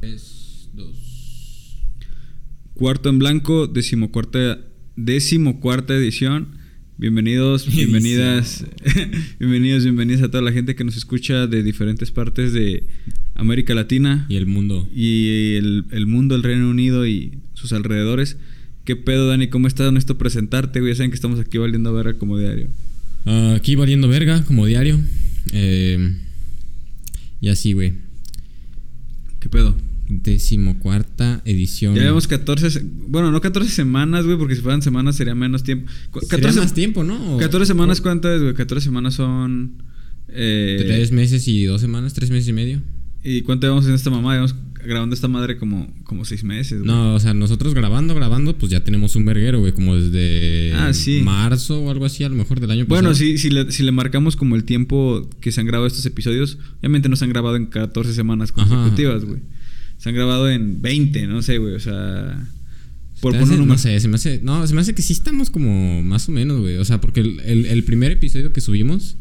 3, 2. Cuarto en blanco, decimocuarta, decimocuarta edición. Bienvenidos, bienvenidas, bienvenidos, bienvenidas a toda la gente que nos escucha de diferentes partes de América Latina Y el mundo. y el, el mundo, el Reino Unido y sus alrededores. ¿Qué pedo, Dani? ¿Cómo estás? Honesto presentarte, güey. Ya saben que estamos aquí valiendo verga como diario. Ah, aquí valiendo verga, como diario. Eh, y así, güey. ¿Qué pedo? Decimocuarta edición. Ya llevamos 14, se- bueno, no 14 semanas, güey, porque si fueran semanas sería menos tiempo. Cu- Sería 14, más tiempo, ¿no? 14 semanas, ¿cuánto es, güey? 14 semanas son... Eh, Tres meses y dos semanas, tres meses y medio. ¿Y cuánto llevamos en esta mamá? Llevamos grabando esta madre como, como 6 meses, güey. No, o sea, nosotros grabando, grabando, pues ya tenemos un verguero, güey, como desde Ah, sí. marzo o algo así, a lo mejor del año Bueno, pasado. si, si, le, si le marcamos como el tiempo que se han grabado estos episodios, obviamente no se han grabado en 14 semanas Ajá. consecutivas, güey. Se han grabado en 20, no sé, güey. O sea... Por poner no sé, se me hace. No, se me hace que sí estamos como más o menos, güey. O sea, porque el, el- el primer episodio que subimos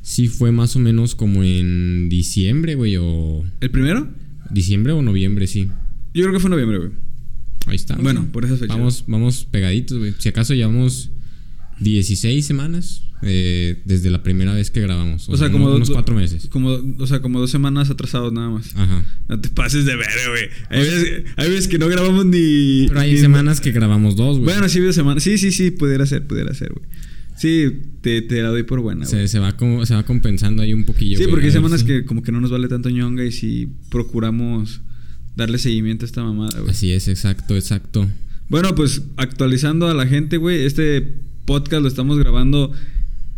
sí fue más o menos como en diciembre, güey, o. ¿El primero? Diciembre o noviembre, sí. Yo creo que fue noviembre, güey. Ahí está. Bueno, por esas fechas. Vamos, vamos pegaditos, güey. Si acaso llevamos 16 semanas eh, desde la primera vez que grabamos. O, sea, como unos do- cuatro meses. Como, o sea, como dos semanas atrasados nada más. Ajá. No te pases de ver, güey. Hay veces, hay veces que no grabamos ni. Pero hay ni- semanas que grabamos dos, güey. Bueno, sí, hubo semanas. Sí, sí, sí, pudiera ser, pudiera ser, güey. Sí, te, te la doy por buena, güey. se, se va como, se va compensando ahí un poquillo. Sí, porque hay semanas que como que no nos vale tanto ñonga y si procuramos darle seguimiento a esta mamada, güey. Así es, exacto, exacto. Bueno, pues actualizando a la gente, güey, este podcast lo estamos grabando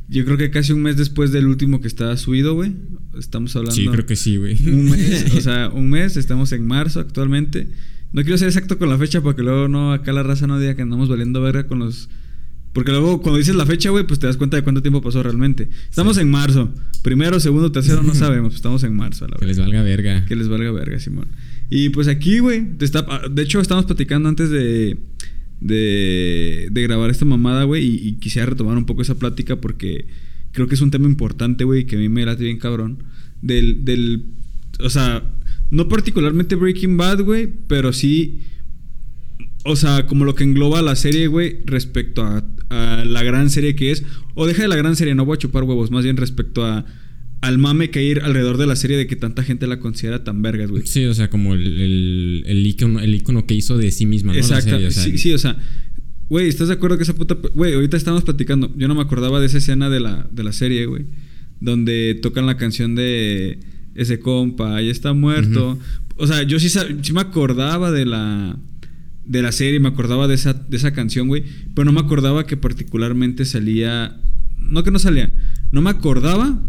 yo creo que casi un mes después del último que está subido, güey. Estamos hablando Sí, creo que sí, güey. un mes, o sea, un mes, estamos en marzo actualmente. No quiero ser exacto con la fecha porque luego no acá la raza no diga que andamos valiendo verga con los porque luego cuando dices la fecha, güey, pues te das cuenta de cuánto tiempo pasó realmente. Estamos en marzo. Primero, segundo, tercero, no sabemos. Estamos en marzo, a la que les verdad. valga verga. Que les valga verga, Simón. Y pues aquí, güey, está- de hecho estamos platicando antes de, de, de grabar esta mamada, güey, y, quisiera retomar un poco esa plática porque creo que es un tema importante, güey, que a mí me late bien cabrón. Del, del, o sea, no particularmente Breaking Bad, güey, pero sí, o sea, como lo que engloba la serie, güey, respecto a, a la gran serie que es, o deja de la gran serie, no voy a chupar huevos, más bien respecto a al mame que hay alrededor de la serie de que tanta gente la considera tan vergas, güey. Sí, o sea, como el, el, el, icono, el icono que hizo de sí misma, ¿no? Exacto. serie, o sea, sí, sí, o sea, güey, ¿estás de acuerdo que esa puta... Güey, ahorita estamos platicando. Yo no me acordaba de esa escena de la, de la serie, güey. Donde tocan la canción de ese compa, ya está muerto. O sea, yo sí, sí me acordaba de la... De la serie, me acordaba de esa, de esa canción, güey. Pero no me acordaba que particularmente salía... No que no salía. No me acordaba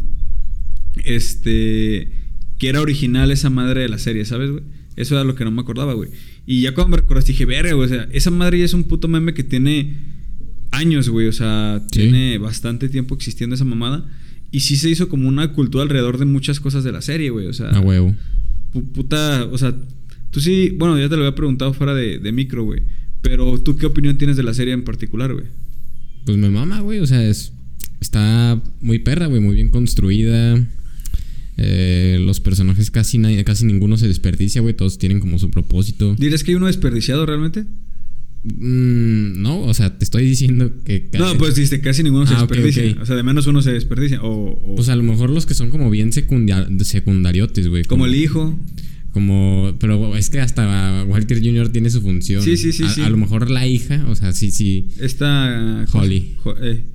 este que era original esa madre de la serie, ¿sabes, güey? Eso era lo que no me acordaba, güey. Y ya cuando me recordaste dije, verga, güey, o sea, esa madre ya es un puto meme que tiene años, güey, o sea, Sí. tiene bastante tiempo existiendo esa mamada. Y sí se hizo como una cultura alrededor de muchas cosas de la serie, güey, o sea, a huevo. pu- puta, o sea, tú sí, bueno, ya te lo había preguntado fuera de, de micro, güey. Pero tú qué opinión tienes de la serie en particular, güey? Pues me mama, güey. O sea, es, está muy perra, güey. Muy bien construida. Eh, los personajes casi, na- casi ninguno se desperdicia, güey. Todos tienen como su propósito. ¿Dirías que hay uno desperdiciado realmente? Mm, no, o sea, te estoy diciendo que... No, pues dijiste casi ninguno se Ah, desperdicia. O sea, de menos uno se desperdicia. O, o- Pues a lo mejor los que son como bien secundariotes, güey. como el hijo. Como, pero es que hasta Walter Jr. tiene su función. Sí, sí, sí, A, sí. a lo mejor la hija, o sea, sí, sí. Esta. Holly. Jo- eh,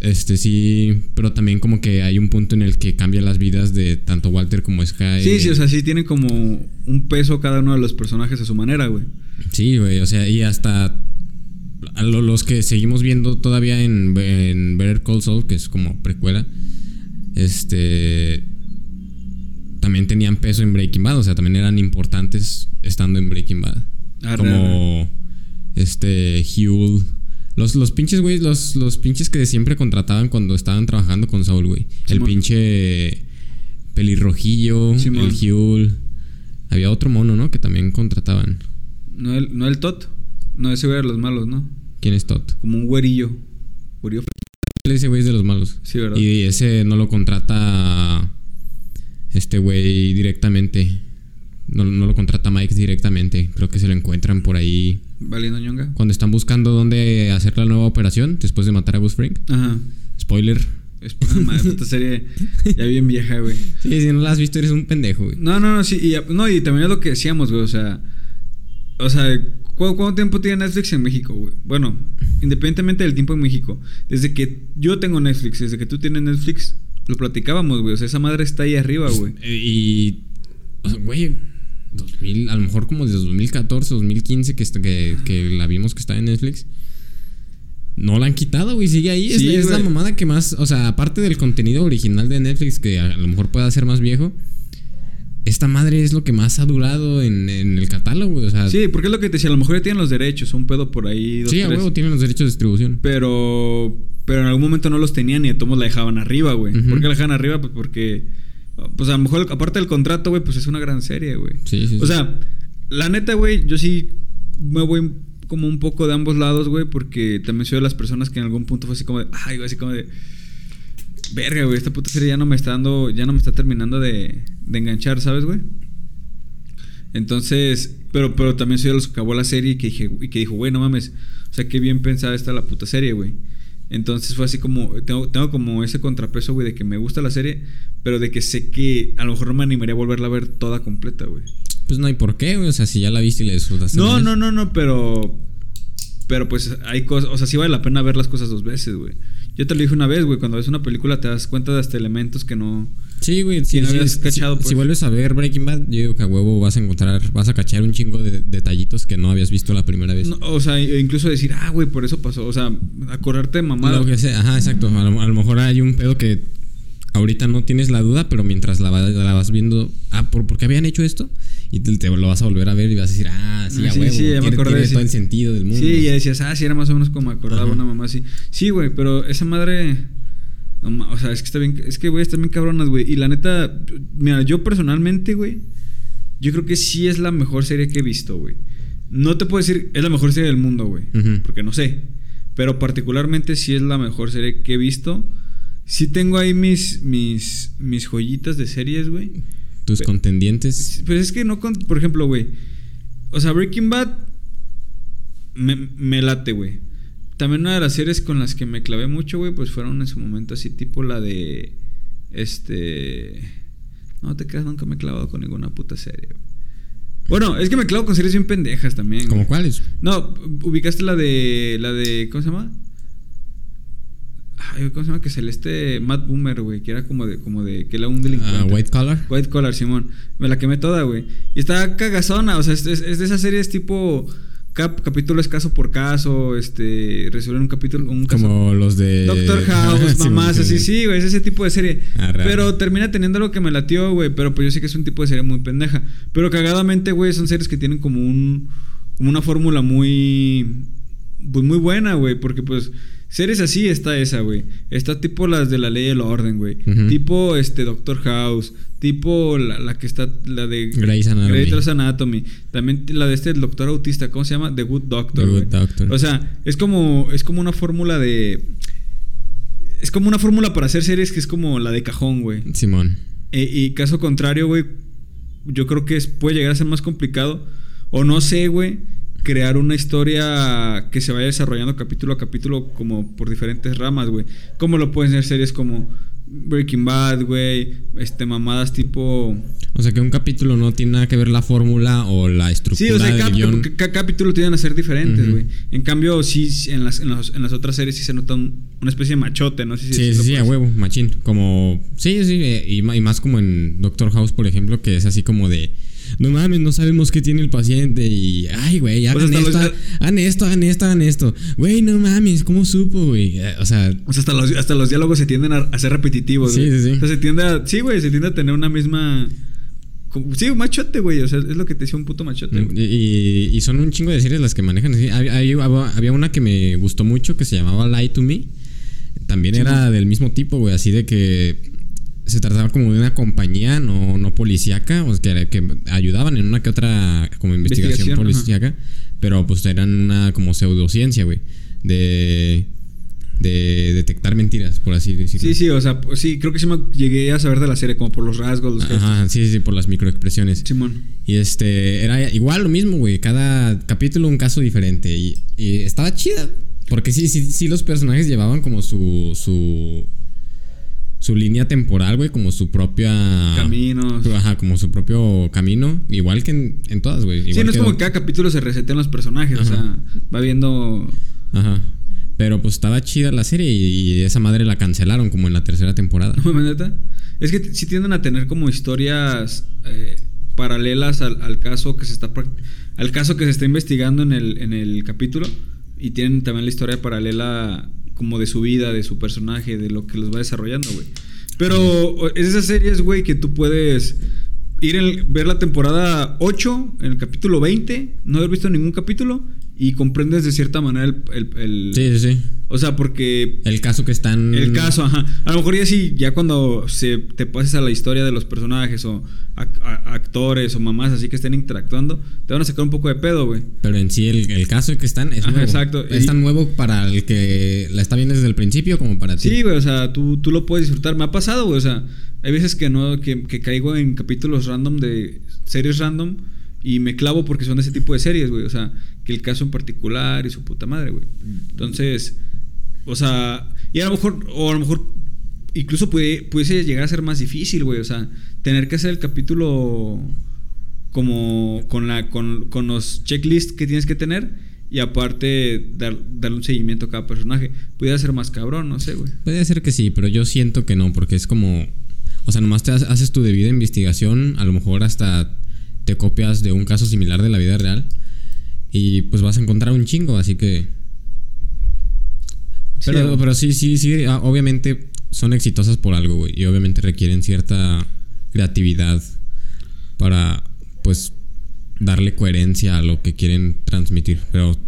Este sí, pero también como que hay un punto en el que cambia las vidas de tanto Walter como Sky. Sí, sí, o sea, sí tienen como un peso cada uno de los personajes a su manera, güey. Sí, güey, o sea, y hasta a lo- los que seguimos viendo todavía en, en Better Call Saul, que es como precuela, este también tenían peso en Breaking Bad, o sea, también eran importantes estando en Breaking Bad. Arre, como este Hugh los, los pinches, güey, los, los pinches que siempre contrataban cuando estaban trabajando con Saul, güey. El pinche pelirrojillo, Simón. el Hugh. Había otro mono, ¿no? Que también contrataban. No el, no el Tot. No, ese güey era de los malos, ¿no? ¿Quién es Todd? Como un güerillo. Güerillo. Ese güey es de los malos. Sí, ¿verdad? Y ese no lo contrata este güey directamente. No, no lo contrata Mike directamente. Creo que se lo encuentran por ahí. Valiendo ñonga. Cuando están buscando dónde hacer la nueva operación después de matar a Gus Fring. Ajá. Spoiler. Es madre, esta serie ya bien vieja, güey. Sí, si no la has visto, eres un pendejo, güey. No, no, no, sí. Y, no, y también es lo que decíamos, güey. O sea. O sea, ¿cu- ¿cuánto tiempo tiene Netflix en México, güey? Bueno, independientemente del tiempo en México. Desde que yo tengo Netflix, desde que tú tienes Netflix, lo platicábamos, güey. O sea, esa madre está ahí arriba, güey. Eh, Y. O sea, güey. 2000, a lo mejor como desde 2014, 2015 que, est- que, que la vimos que está en Netflix. No la han quitado, güey. Sigue ahí. Es- Sí, es, la mamada que más. O sea, aparte del contenido original de Netflix, que a lo mejor pueda ser más viejo. Esta madre es lo que más ha durado en, en el catálogo. güey, O sea, Sí, porque es lo que te decía. A lo mejor ya tienen los derechos, un pedo por ahí. Dos, sí, a huevo, tienen los derechos de distribución. Pero, pero en algún momento no los tenían y de todos la dejaban arriba, güey. Ujú. ¿Por qué la dejaban arriba? Pues porque, pues a lo mejor aparte del contrato, güey, pues es una gran serie, güey. Sí, sí, O sí. sea, la neta, güey, yo sí me voy como un poco de ambos lados, güey, porque también soy de las personas que en algún punto fue así como de, ay, güey, así como de, verga, güey, esta puta serie ya no me está dando, ya no me está terminando de, de enganchar, ¿sabes, güey? Entonces, pero, pero también soy de los que acabó la serie y que, dije, y que dijo, güey, no mames, o sea, qué bien pensada está la puta serie, güey. Entonces fue así como, tengo, tengo como ese contrapeso, güey, de que me gusta la serie, pero de que sé que a lo mejor no me animaría a volverla a ver toda completa, güey. Pues no hay por qué, güey. O sea, si ya la viste y la disfrutaste. No, no, no, no, pero. Pero pues hay cosas. O sea, sí vale la pena ver las cosas dos veces, güey. Yo te lo dije una vez, güey. Cuando ves una película te das cuenta de hasta elementos que no. Sí, güey. Si Sí, no sí, habías sí, cachado, si- pues. Si vuelves a ver Breaking Bad, yo digo que a huevo vas a encontrar, vas a cachar un chingo de detallitos que no habías visto la primera vez. no, o sea, incluso decir, ah, güey, por eso pasó. O sea, acordarte de mamada. Lo que sea, ajá, exacto. A lo, a lo mejor hay un pedo que ahorita no tienes la duda, pero mientras la, la vas viendo, ah, ¿por, ¿por qué habían hecho esto? Y te, te lo vas a volver a ver y vas a decir, ah, sí, Ah, a sí, huevo. sí, ya me acordé, tiene sí. todo el sentido del mundo. Sí, ya decías, ah, sí, era más o menos como acordaba Ajá. una mamá así. Sí, güey, pero esa madre. no o sea, es que está bien. Es que, güey, están bien cabronas, güey. Y la neta, mira, yo personalmente, güey, yo creo que sí es la mejor serie que he visto, güey. No te puedo decir, es la mejor serie del mundo, güey. Porque no sé. Pero particularmente sí es la mejor serie que he visto. Sí tengo ahí mis, mis, mis joyitas de series, güey. Tus contendientes. Pues es que no, con- por ejemplo, güey. O sea, Breaking Bad me, me late, güey. También una de las series con las que me clavé mucho, güey, pues fueron en su momento así, tipo la de. Este. No te creas, nunca me he clavado con ninguna puta serie, güey. Bueno, es que me clavo con series bien pendejas también. ¿Como cuáles? No, ubicaste la de. La de. ¿Cómo se llama? Ay, ¿cómo se llama? Que Celeste Matt Boomer, güey. Que era como de. Como de. Que era un delincuente. Ah, White Collar. White Collar, Simón. Me la quemé toda, güey. Y está cagazona, o sea, es, es- es de esas series tipo cap- capítulo es caso por caso, este, resuelven un capítulo, un caso. Como los de. Doctor House, mamás, sí, así, sí. güey, es ese tipo de serie. Ah, pero termina teniendo lo que me latió, güey, pero pues yo sé que es un tipo de serie muy pendeja. Pero cagadamente, güey, son series que tienen como un, como una fórmula muy, pues muy buena, güey, porque pues series así está esa, güey. Está tipo las de la ley y el orden, güey. Tipo, este, Doctor House. Tipo la, la que está, la de Grey's Anatomy. Grey's Anatomy. También la de este el doctor autista, ¿cómo se llama? The Good Doctor. The Good. Doctor. O sea, es como, es como una fórmula de. Es como una fórmula para hacer series que es como la de cajón, güey. Simón. E- y caso contrario, güey, yo creo que es- puede llegar a ser más complicado. O no sé, güey, crear una historia que se vaya desarrollando capítulo a capítulo como por diferentes ramas, güey. como lo pueden ser series como Breaking Bad, güey. Este, mamadas tipo... O sea que un capítulo no tiene nada que ver la fórmula o la estructura Sí, o sea, del guion. ca- cada capítulo tienden a ser diferentes, güey. En cambio, sí, en las, en, las, en las otras series sí se nota un- una especie de machote, no sé si Sí, sí, sí, a huevo, machín. Como. Sí, sí, eh, y, y más como en Doctor House, por ejemplo, que es así como de. No mames, no sabemos qué tiene el paciente. Y. Ay, güey, hagan Pues esto, los- hagan esto, hagan esto, hagan esto. Güey, no mames, ¿cómo supo, güey? Eh, O sea. O sea, hasta los, hasta los diálogos se tienden a, ser repetitivos, Sí, güey. sí, sí. O sea, se tiende a... Sí, güey, se tiende a tener una misma... sí, un machote, güey. O sea, es lo que te decía un puto machote, Y, güey. y- y son un chingo de series las que manejan así. Había, había- había una que me gustó mucho que se llamaba Lie to Me. También Sí, era ¿no? del mismo tipo, güey. Así de que se trataba como de una compañía no, no policíaca, o sea, que, que ayudaban en una que otra como investigación, Investigación, policíaca, pero pues eran una como pseudociencia, güey. De de detectar mentiras, por así decirlo. Sí, sí, o sea, pues sí, creo que sí me llegué a saber de la serie como por los rasgos, los gestos. Ajá, sí, sí, por las microexpresiones. Simón. Y este, era igual lo mismo, güey. Cada capítulo un caso diferente. Y, y estaba chida. Porque sí, sí, sí, los personajes llevaban como su. su. Su línea temporal, güey. Como su propia. Caminos. Ajá, como su propio camino. Igual que en, en todas, güey. Sí, no es que como que cada capítulo se resetean los personajes, o sea, va viendo. Ajá. Pero pues estaba chida la serie y, y esa madre la cancelaron como en la tercera temporada. ¿No, neta? Es que sí tienden a tener como historias eh, paralelas al, al caso que se está al caso que se está investigando en el, en el capítulo y tienen también la historia paralela como de su vida, de su personaje, de lo que los va desarrollando, güey. Pero esas series, güey, que tú puedes ir en, ver la temporada 8, en el capítulo 20, no haber visto ningún capítulo y comprendes de cierta manera el... el- el- Sí, sí, sí. O sea, porque El caso que están. el caso, ajá. A lo mejor ya sí, ya cuando se te pases a la historia de los personajes o a- actores o mamás así que estén interactuando, te van a sacar un poco de pedo, güey. Pero en sí, el, el caso que están es Ajá, nuevo. exacto. Es Y- tan nuevo para el que la está viendo desde el principio como para ti. Sí, güey, o sea, tú, tú lo puedes disfrutar. Me ha pasado, güey, o sea, hay veces que no, que, que caigo en capítulos random de series random y me clavo porque son de ese tipo de series, güey. O sea, que el caso en particular y su puta madre, güey. Entonces, o sea, y a lo mejor, o a lo mejor incluso puede, pudiese llegar a ser más difícil, güey. O sea, tener que hacer el capítulo como con la con, con los checklists que tienes que tener y aparte dar, darle un seguimiento a cada personaje. Pudiera ser más cabrón, no sé, güey. Puede ser que sí, pero yo siento que no, porque es como. O sea, nomás te ha- haces tu debida investigación, a lo mejor hasta te copias de un caso similar de la vida real y pues vas a encontrar un chingo, así que. Sí, Pero, güey. pero sí, sí, sí, ah, obviamente son exitosas por algo, güey, y obviamente requieren cierta creatividad para, pues, darle coherencia a lo que quieren transmitir, pero.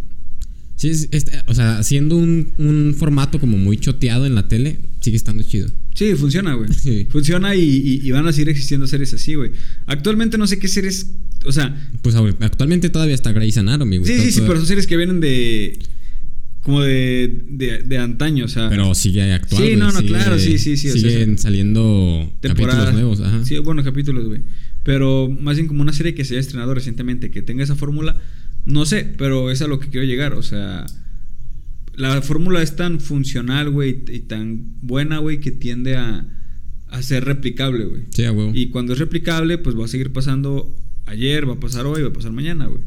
Sí, es- es- o sea, siendo un, un formato como muy choteado en la tele, sigue estando chido. Sí, funciona, güey. Sí. Funciona y, y- y van a seguir existiendo series así, güey. Actualmente no sé qué series. O sea, Pues actualmente todavía está Grey's Anatomy, güey. sí, sí, sí, Todo- pero son series que vienen de. Como de, de, de antaño, o sea. Pero sigue actual. Sí, no, no, sigue- claro, sí, sí, sí, o sea, Siguen saliendo temporadas capítulos nuevos, ajá. Sí, buenos capítulos, güey. Pero más bien como una serie que se haya estrenado recientemente, que tenga esa fórmula, no sé, pero es a lo que quiero llegar. O sea, la fórmula es tan funcional, güey, y tan buena, güey, que tiende a, a ser replicable, güey. Sí, a huevo. Y cuando es replicable, pues va a seguir pasando ayer, va a pasar hoy, va a pasar mañana, güey.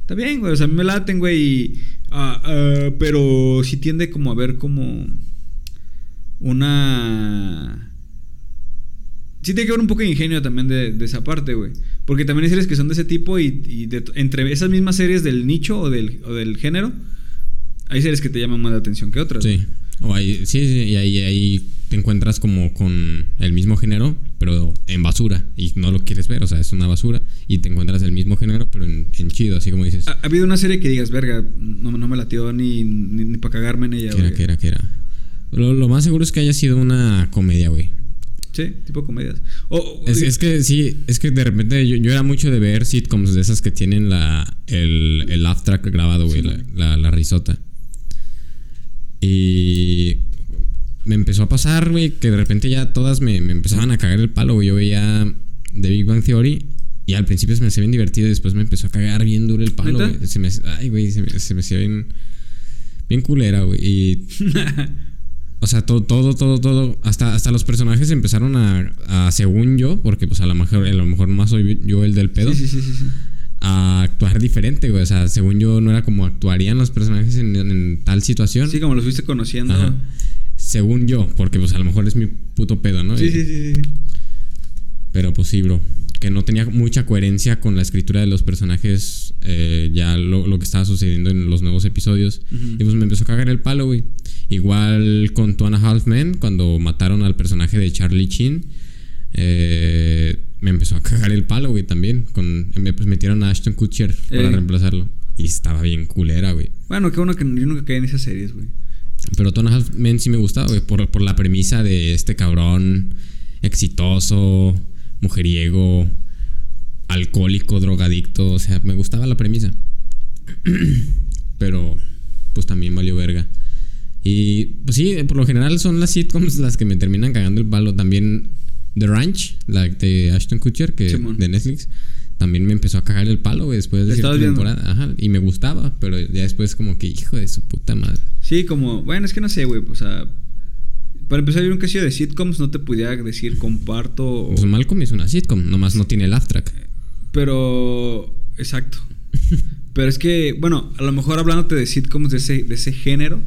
Está bien, güey. O sea, a mí me laten, güey. y, ah, ah, pero sí tiende como a ver como una... Sí tiene que haber un poco de ingenio también de, de esa parte, güey. Porque también hay series que son de ese tipo y, y de- entre esas mismas series del nicho o del, o del género, hay series que te llaman más la atención que otras. Sí. O ahí, sí, sí, y ahí, ahí te encuentras como con el mismo género, pero en basura. Y no lo quieres ver, o sea, es una basura. Y te encuentras el mismo género, pero en, en chido, así como dices. ¿Ha, ha habido una serie que digas, verga, no, no me latió ni, ni, ni para cagarme en ella, ¿Qué era, güey"? qué era, qué era? Lo, lo más seguro es que haya sido una comedia, güey. Sí, tipo comedias. O- o- Es, es que sí, es que de repente yo, yo era mucho de ver sitcoms de esas que tienen la, el, el laugh track grabado, güey, Sí, la, la, la risota. Y me empezó a pasar, güey, que de repente ya todas me, me empezaban a cagar el palo, güey. Yo veía The Big Bang Theory y al principio se me hacía bien divertido y después me empezó a cagar bien duro el palo, güey. Se me, ay, güey, se me, se me hacía bien, bien culera, güey. Y o sea, todo, todo, todo, todo. Hasta, hasta los personajes empezaron a, a, según yo, porque pues a lo mejor, a lo mejor más soy yo el del pedo, Sí, sí, sí, sí, sí. a actuar diferente, güey. O sea, según yo no era como actuarían los personajes en, en tal situación. Sí, como los fuiste conociendo. Ajá. Según yo, porque pues a lo mejor es mi puto pedo, ¿no? Sí, Y- sí, sí, sí. Pero pues sí, bro. Que no tenía mucha coherencia con la escritura de los personajes, eh, ya lo, lo que estaba sucediendo en los nuevos episodios. Y pues me empezó a cagar el palo, güey. Igual con Two and a Half Men, cuando mataron al personaje de Charlie Chin, eh, me empezó a cagar el palo, güey, también. Con, me, pues metieron a Ashton Kutcher para reemplazarlo. Y estaba bien culera, güey. Bueno, qué bueno que yo nunca caí en esas series, güey. Pero Two and a Half Men sí me gustaba, güey, por, por la premisa de este cabrón exitoso, mujeriego, alcohólico, drogadicto. O sea, me gustaba la premisa. Pero, pues también valió verga. Y pues sí, por lo general son las sitcoms las que me terminan cagando el palo. También The Ranch, la de Ashton Kutcher, que Simón. de Netflix, también me empezó a cagar el palo, güey, después de ¿La cierta temporada. Ajá, y me gustaba, pero ya después como que, hijo de su puta madre. Sí, como, bueno, es que no sé, güey, o sea, para empezar yo nunca he sido de sitcoms, no te pudiera decir comparto, o- Pues Malcolm es una sitcom, nomás no tiene laugh track. pero, exacto. pero es que, bueno, a lo mejor hablándote de sitcoms de ese, de ese género.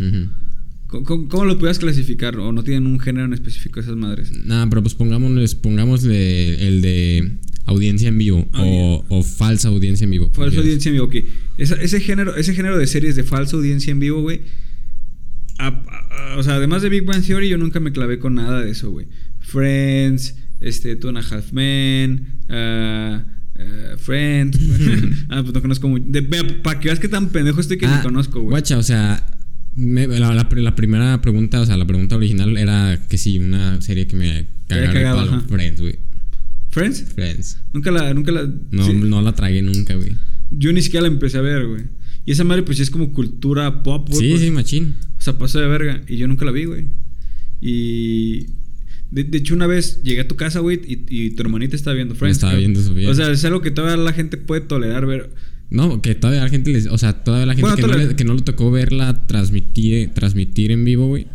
¿cómo, cómo- cómo lo pudieras clasificar? ¿O no tienen un género en específico esas madres? Nada, pero pues pongámosles, pongámosle el de audiencia en vivo Ah, o, o falsa audiencia en vivo. Falsa audiencia en vivo, ok. Esa- ese, género, ese género de series de falsa audiencia en vivo, güey. A- a- o sea, además de Big Bang Theory, yo nunca me clavé con nada de eso, güey. Friends, este, Two and a Half Men, ah, ah, Friends. ah, pues no conozco mucho. Para que veas que tan pendejo estoy que Ah, ni conozco, güey. Guacha, o sea, me- la, la- la primera pregunta, o sea, la pregunta original era que sí, una serie que me ajá. Friends, güey. Friends. Friends. Nunca la, nunca la. No, sí. no la tragué nunca, güey. Yo ni siquiera la empecé a ver, güey. Y esa madre, pues sí es como cultura pop, güey. Sí, pues. sí, machín. O sea, pasó de verga. Y yo nunca la vi, güey. Y. De, de hecho, una vez llegué a tu casa, güey, y, y tu hermanita estaba viendo Friends. Estaba viendo eso. O sea, es algo que todavía la gente puede tolerar ver. No, que todavía la gente les, o sea, todavía la gente Bueno, que, no le, que no le tocó verla transmitir, transmitir en vivo, güey.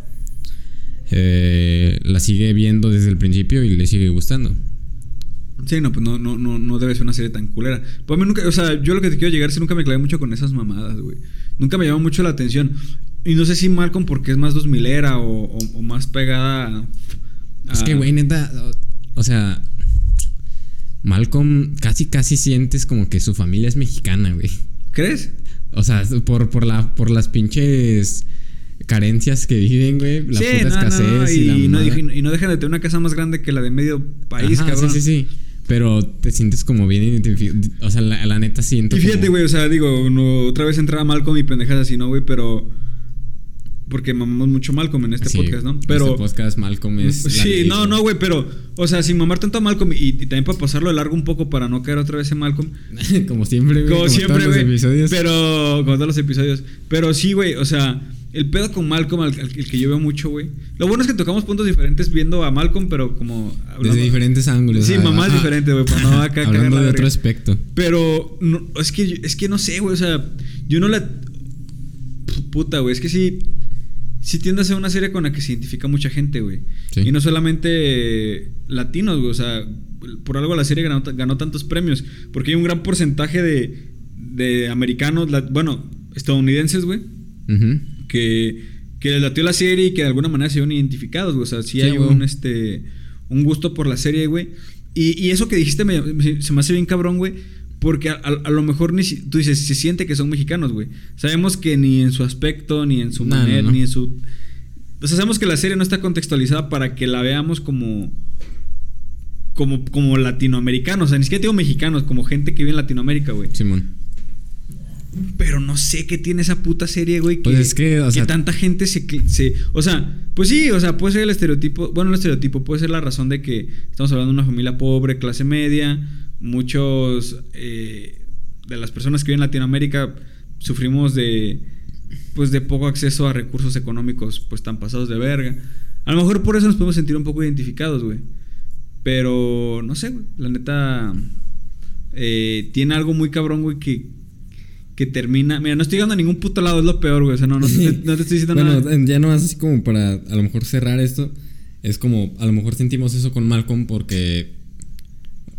eh, la sigue viendo desde el principio y le sigue gustando. Sí, no, pues no, no, no, no debe ser una serie tan culera. Pues a mí nunca, o sea, yo lo que te quiero llegar es que nunca me clavé mucho con esas mamadas, güey. Nunca me llamó mucho la atención. Y no sé si Malcolm porque es más 2000 era o, o, o más pegada a. Es que, güey, neta, o, o sea, Malcolm casi, casi sientes como que su familia es mexicana, güey. ¿Crees? O sea, por, por, la, por las pinches carencias que viven, güey. La sí, puta no, no, escasez no, y, la y, no, mamada. dij- y no dejan de tener una casa más grande que la de medio país, Ajá, cabrón. Sí, sí, sí. Pero te sientes como bien identificado. O sea, la, la neta siento. Y fíjate, como- güey, o sea, digo, no, otra vez entraba Malcolm y pendejas así, ¿no, güey? Pero. Porque mamamos mucho Malcolm en este Sí, podcast, ¿no? Pero. Este podcast Malcolm es. Sí, ley, no, no, güey, pero. O sea, sin mamar tanto a Malcolm y, y también para pasarlo de largo un poco para no caer otra vez en Malcolm. como siempre, güey. Como, siempre, todos los güey. Pero. Como todos los episodios. Pero sí, güey, o sea. El pedo con Malcolm, al, al- el que yo veo mucho, güey. Lo bueno es que tocamos puntos diferentes viendo a Malcolm, pero como. hablando- Desde diferentes ángulos. Sí, sea, mamás ajá. diferentes, güey, para no acá Hablando la de otro aspecto. Pero no, es que es que no sé, güey, o sea, yo no la puta, güey, es que sí sí tiende a ser una serie con la que se identifica mucha gente, güey. Sí. Y no solamente eh, latinos, güey, o sea, por algo la serie ganó, ganó tantos premios, porque hay un gran porcentaje de de americanos, la- bueno, estadounidenses, güey, Ujú. Que, que les latió la serie y que de alguna manera se vieron identificados, güey. O sea, sí, Sí, hay güey. un, este, un gusto por la serie, güey. Y, y eso que dijiste me- me- se me hace bien cabrón, güey. Porque a, a- a lo mejor ni si- tú dices, se siente que son mexicanos, güey. Sabemos que ni en su aspecto, ni en su No, no, manera, no. ni en su... O sea, sabemos que la serie no está contextualizada para que la veamos como... Como, como latinoamericanos, o sea, ni siquiera digo mexicanos, como gente que vive en Latinoamérica, güey. Simón. Pero no sé qué tiene esa puta serie, güey. Que, Pues es que, o sea- tanta gente se, se. O sea, pues sí, o sea, puede ser el estereotipo. Bueno, el estereotipo puede ser la razón de que estamos hablando de una familia pobre, clase media. Muchos eh, de las personas que viven en Latinoamérica sufrimos de. Pues de poco acceso a recursos económicos, pues tan pasados de verga. A lo mejor por eso nos podemos sentir un poco identificados, güey. Pero no sé, güey. La neta. eh, tiene algo muy cabrón, güey, que, que termina. Mira, no estoy llegando a ningún puto lado, es lo peor, güey. O sea, no, no, te, no te estoy diciendo bueno, nada. ya nomás así como para a lo mejor cerrar esto. Es como, a lo mejor sentimos eso con Malcolm porque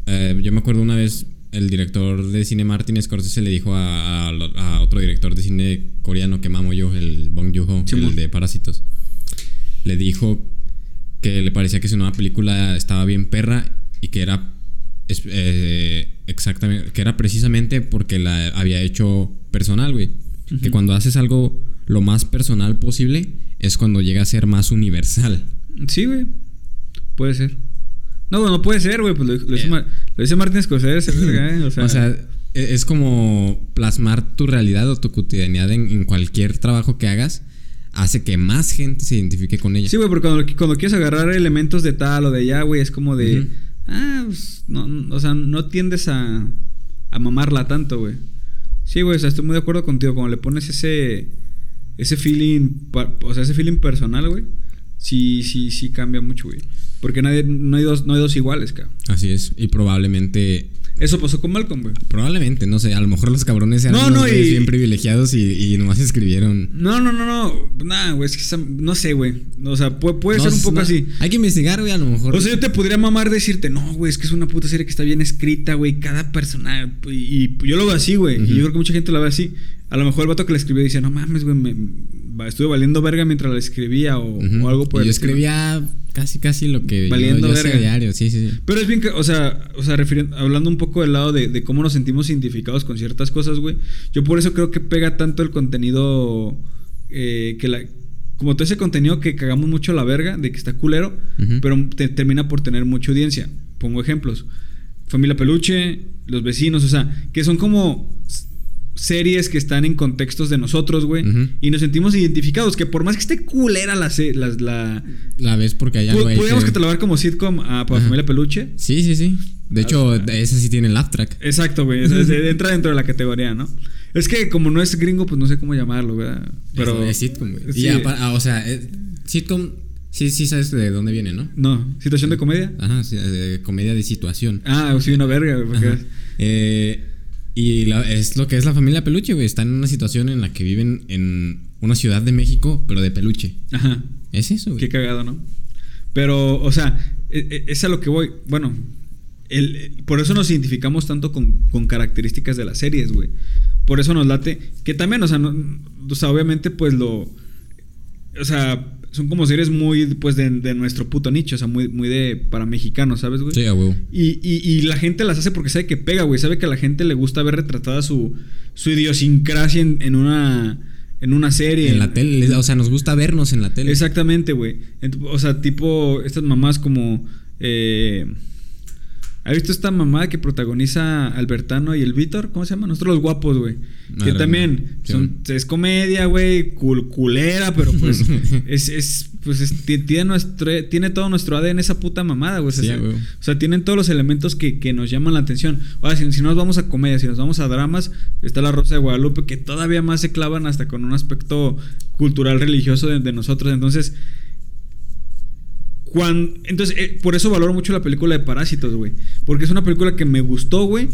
eh, yo me acuerdo una vez el director de cine Martin Scorsese le dijo a, a- a otro director de cine coreano que mamo yo, el Bong Joon-ho, el de Parásitos. Le dijo que le parecía que su nueva película estaba bien perra y que era es- eh, exactamente que era precisamente porque la había hecho personal, güey. Que cuando haces algo lo más personal posible es cuando llega a ser más universal. Sí, güey. Puede ser. No, bueno, puede ser, güey. Pues lo, lo, dice, Eh. Mar- lo dice Martin Scorsese, verga, ¿eh? O sea, O sea, e- es como plasmar tu realidad o tu cotidianidad en, en cualquier trabajo que hagas hace que más gente se identifique con ella. Sí, güey, porque cuando, cuando quieres agarrar elementos de tal o de allá, güey, es como de. Ah, pues, no, o sea, no tiendes a, a mamarla tanto, güey. Sí, güey, o sea, estoy muy de acuerdo contigo. Cuando le pones ese. ese feeling, o sea, ese feeling personal, güey, sí, sí, sí cambia mucho, güey. Porque nadie, no, hay dos, no hay dos iguales, cabrón. Así es. Y probablemente. Eso pasó con Malcolm, güey. Probablemente, no sé. A lo mejor los cabrones eran No, y- bien privilegiados y, y nomás escribieron. No, no, no, no. Nah, güey, es que no sé, güey. O sea, puede, puede No, ser un poco así. Hay que investigar, güey, a lo mejor. O sea, yo te podría mamar decirte, no, güey, es que es una puta serie que está bien escrita, güey. Cada persona. Y, y yo lo veo así, güey. Y yo creo que mucha gente la ve así. A lo mejor el vato que la escribió dice, no mames, güey, me, estuve valiendo verga mientras la escribía o, algo por Y el yo estilo. escribía casi, casi lo que Valiendo yo, verga. diario. Sí, sí, sí. Pero es bien que, o sea, o sea refiriendo- hablando un poco del lado de, de cómo nos sentimos identificados con ciertas cosas, güey. Yo por eso creo que pega tanto el contenido eh, que la. Como todo ese contenido que cagamos mucho la verga, de que está culero, pero te- termina por tener mucha audiencia. Pongo ejemplos. Familia Peluche, Los Vecinos, o sea, que son como series que están en contextos de nosotros, güey. Y nos sentimos identificados, que por más que esté culera la... la, la La ves porque hay algo pu- ahí podríamos catalogar como sitcom a, para Ajá. Familia Peluche. Sí, sí, sí. De hecho, O sea- esa sí tiene laugh track. Exacto, güey. Entra dentro de la categoría, ¿no? Es que como no es gringo, pues no sé cómo llamarlo, ¿verdad? Pero. Es sitcom, güey. Sí. Ah, o sea, eh, sitcom, sí, sí sabes de dónde viene, ¿no? No, situación de comedia. Ajá, sí, de comedia de situación. Ah, sí, una verga, güey. porque-. Eh, y la- es lo que es la familia peluche, güey. Están en una situación en la que viven en una ciudad de México, pero de peluche. Ajá. Es eso, güey. Qué cagado, ¿no? Pero, o sea, e- e- es a lo que voy. Bueno, el- el- por eso nos identificamos tanto con, con características de las series, güey. Por eso nos late. Que también, o sea, no- o sea, obviamente, pues lo. O sea, son como series muy, pues, de, de nuestro puto nicho. O sea, muy, muy de. para mexicanos, ¿sabes, güey? Sí, a huevo. Y, y- y la gente las hace porque sabe que pega, güey. Sabe que a la gente le gusta ver retratada su, su idiosincrasia en, en una. En una serie. En la tele, o sea, nos gusta vernos en la tele. Exactamente, güey. O sea, tipo, estas mamás como. Eh, ¿Has visto esta mamá que protagoniza Albertano y el Víctor? ¿Cómo se llama? Nosotros los guapos, güey. Que también son- es comedia, güey, cul- culera, pero pues es, es- pues es- ti- tiene, nuestro, tiene todo nuestro ADN esa puta mamada, güey. O sea, o tienen todos los elementos que, que nos llaman la atención. Ahora, si, si nos vamos a comedia, si nos vamos a dramas, está La Rosa de Guadalupe, que todavía más se clavan hasta con un aspecto cultural religioso de, de nosotros. Entonces, entonces eh, por eso valoro mucho la película de Parásitos, güey. Porque es una película que me gustó, güey.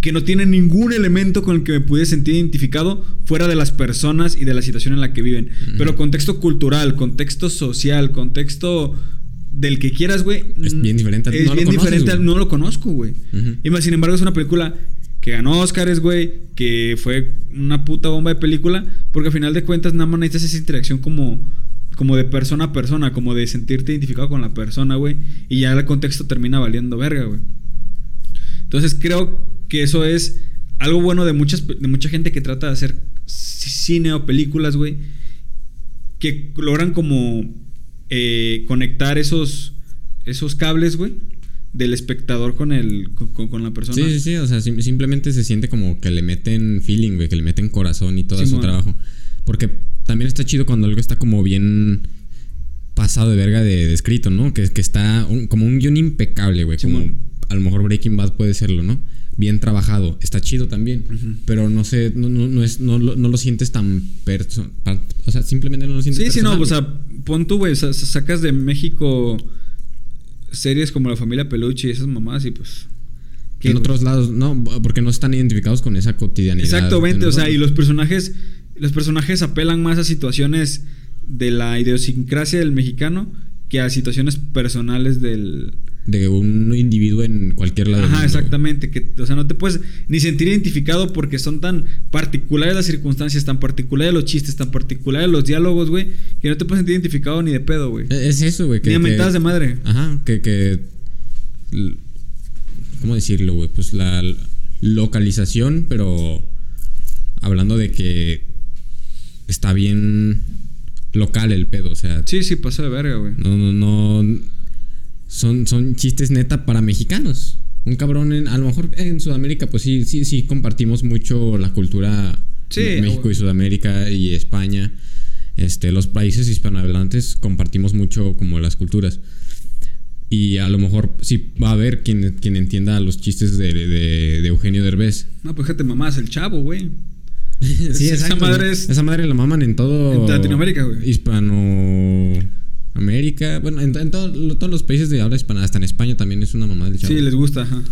Que no tiene ningún elemento con el que me pudiese sentir identificado fuera de las personas y de la situación en la que viven. Pero contexto cultural, contexto social, contexto del que quieras, güey. Es bien diferente, Es no lo bien conoces, diferente, no lo conozco, güey. Y más, sin embargo, es una película que ganó Oscars, güey, que fue una puta bomba de película, porque al final de cuentas nada más necesitas esa interacción como, como de persona a persona, como de sentirte identificado con la persona, güey, y ya el contexto termina valiendo verga, güey. Entonces creo que eso es algo bueno de, muchas, de mucha gente que trata de hacer cine o películas, güey, que logran como eh, conectar esos, esos cables, güey, del espectador con, el, con, con la persona. Sí, sí, sí. O sea, sim- simplemente se siente como que le meten feeling, güey, que le meten corazón y todo su trabajo. Porque también está chido cuando algo está como bien pasado de verga de, de escrito, ¿no? Que, que está un- como un guion impecable, güey. Como a lo mejor Breaking Bad puede serlo, ¿no? Bien trabajado. Está chido también. Pero no sé, no, no, no es, no, lo- no lo sientes tan perso O sea, simplemente no lo sientes Sí, sí, no, personal, o sea, pon tú, güey, sa- sacas de México series como La Familia Peluche y esas mamás y pues... ¿qué, en otros lados, no, porque no están identificados con esa cotidianidad. Exactamente, o sea, y los personajes, los personajes apelan más a situaciones de la idiosincrasia del mexicano que a situaciones personales del... De un individuo en cualquier lado. del Ajá, exactamente, que, o sea, no te puedes ni sentir identificado porque son tan particulares las circunstancias, tan particulares los chistes, tan particulares los diálogos, güey, que no te puedes sentir identificado ni de pedo, güey. Es eso, güey. Ni a mentadas de madre. Ajá, que, que. ¿Cómo decirlo, güey? Pues la localización, pero. Hablando de que. Está bien local el pedo, o sea. Sí, sí, pasó de verga, güey. No, no, no. Son, son chistes neta para mexicanos. Un cabrón en. A lo mejor en Sudamérica, pues sí, sí, sí, compartimos mucho la cultura Sí, de México güey. y Sudamérica y España. Este, los países hispanohablantes compartimos mucho como las culturas. Y a lo mejor sí va a haber quien, quien entienda los chistes de, de, de Eugenio Derbez. No, pues déjate mamás, el chavo, güey. sí, esa exacto. madre es. Esa madre la maman en todo. En Latinoamérica, güey. Hispano. América. Bueno, en, en todo- todos los países de habla hispana. Hasta en España también es una mamá del chavo. Sí, les gusta, ajá.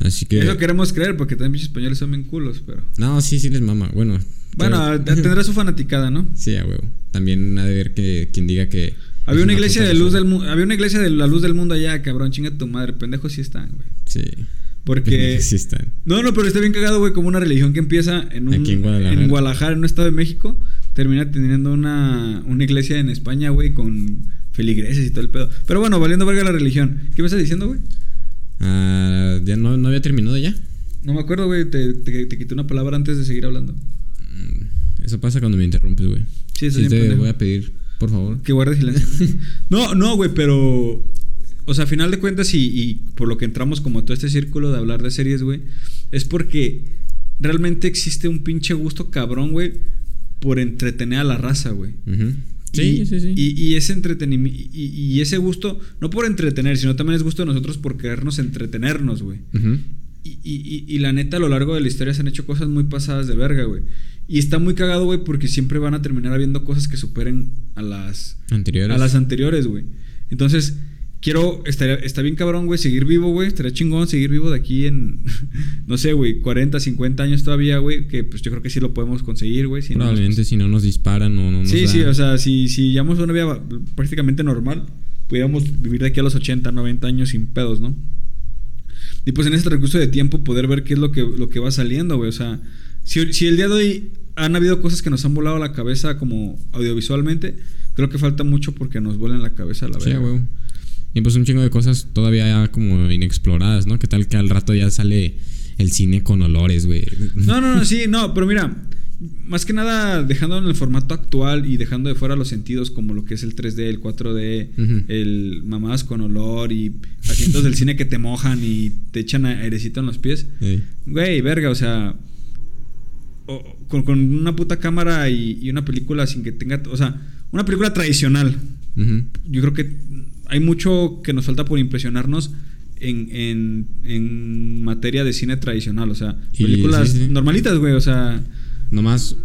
Así que. Eso queremos creer, porque también pinches españoles son bien culos, pero. No, sí, sí les mama. Bueno. Bueno, pero- tendrá su fanaticada, ¿no? Sí, a huevo. También ha de ver que quien diga que. Había una iglesia de luz del mundo. Había una iglesia de la luz del mundo allá, cabrón, chinga tu madre. Pendejos sí están, güey. Sí. Porque. Sí están. No, no, pero está bien cagado, güey, como una religión que empieza en un. Aquí en Guadalajara. en Guadalajara, en un estado de México, termina teniendo una, una iglesia en España, güey, con feligreses y todo el pedo. Pero bueno, valiendo verga la religión. ¿Qué me estás diciendo, güey? Ah, ya no, no había terminado ya. No me acuerdo, güey. Te, te, te quité una palabra antes de seguir hablando. Mm, Eso pasa cuando me interrumpes, güey. Sí, eso Sí, te pendejo. voy a pedir, por favor. Que guardes silencio. no, no, güey, pero. O sea, a final de cuentas, y, y por lo que entramos como a todo este círculo de hablar de series, güey, es porque realmente existe un pinche gusto cabrón, güey, por entretener a la raza, güey. Sí, y, sí, sí. Y, y ese entretenimiento. Y, y ese gusto, no por entretener, sino también es gusto de nosotros por querernos entretenernos, güey. Ujú. Y, y, y- y la neta, a lo largo de la historia se han hecho cosas muy pasadas de verga, güey. Y está muy cagado, güey, porque siempre van a terminar habiendo cosas que superen a las, Anteriores. a las anteriores, güey. Entonces, quiero, estaría, está bien cabrón, güey, seguir vivo, güey. Estaría chingón seguir vivo de aquí en, no sé, güey, 40, 50 años todavía, güey. Que pues yo creo que sí lo podemos conseguir, güey. si no nos- Probablemente si no nos disparan o no nos Sí, da- sí, o sea, si, si llevamos una vida prácticamente normal, pudiéramos vivir de aquí a los 80, 90 años sin pedos, ¿no? Y pues en ese recurso de tiempo poder ver qué es lo que, lo que va saliendo, güey. O sea, si, si el día de hoy han habido cosas que nos han volado la cabeza como audiovisualmente, creo que falta mucho porque nos vuelen la cabeza a la Sí, verga. güey. Y pues un chingo de cosas todavía como inexploradas, ¿no? ¿Qué tal que al rato ya sale el cine con olores, güey? No, no, no, sí, no, pero mira, más que nada dejando en el formato actual y dejando de fuera los sentidos como lo que es el 3D, el 4D, Ujú. el mamadas con olor y asientos del cine que te mojan y te echan airecito en los pies. Ey. Güey, verga, o sea, o- con, con una puta cámara y, y una película sin que tenga, o sea, una película tradicional. Yo creo que hay mucho que nos falta por impresionarnos en, en, en materia de cine tradicional. O sea, Y- películas sí, sí. normalitas, güey. O sea, Nomás.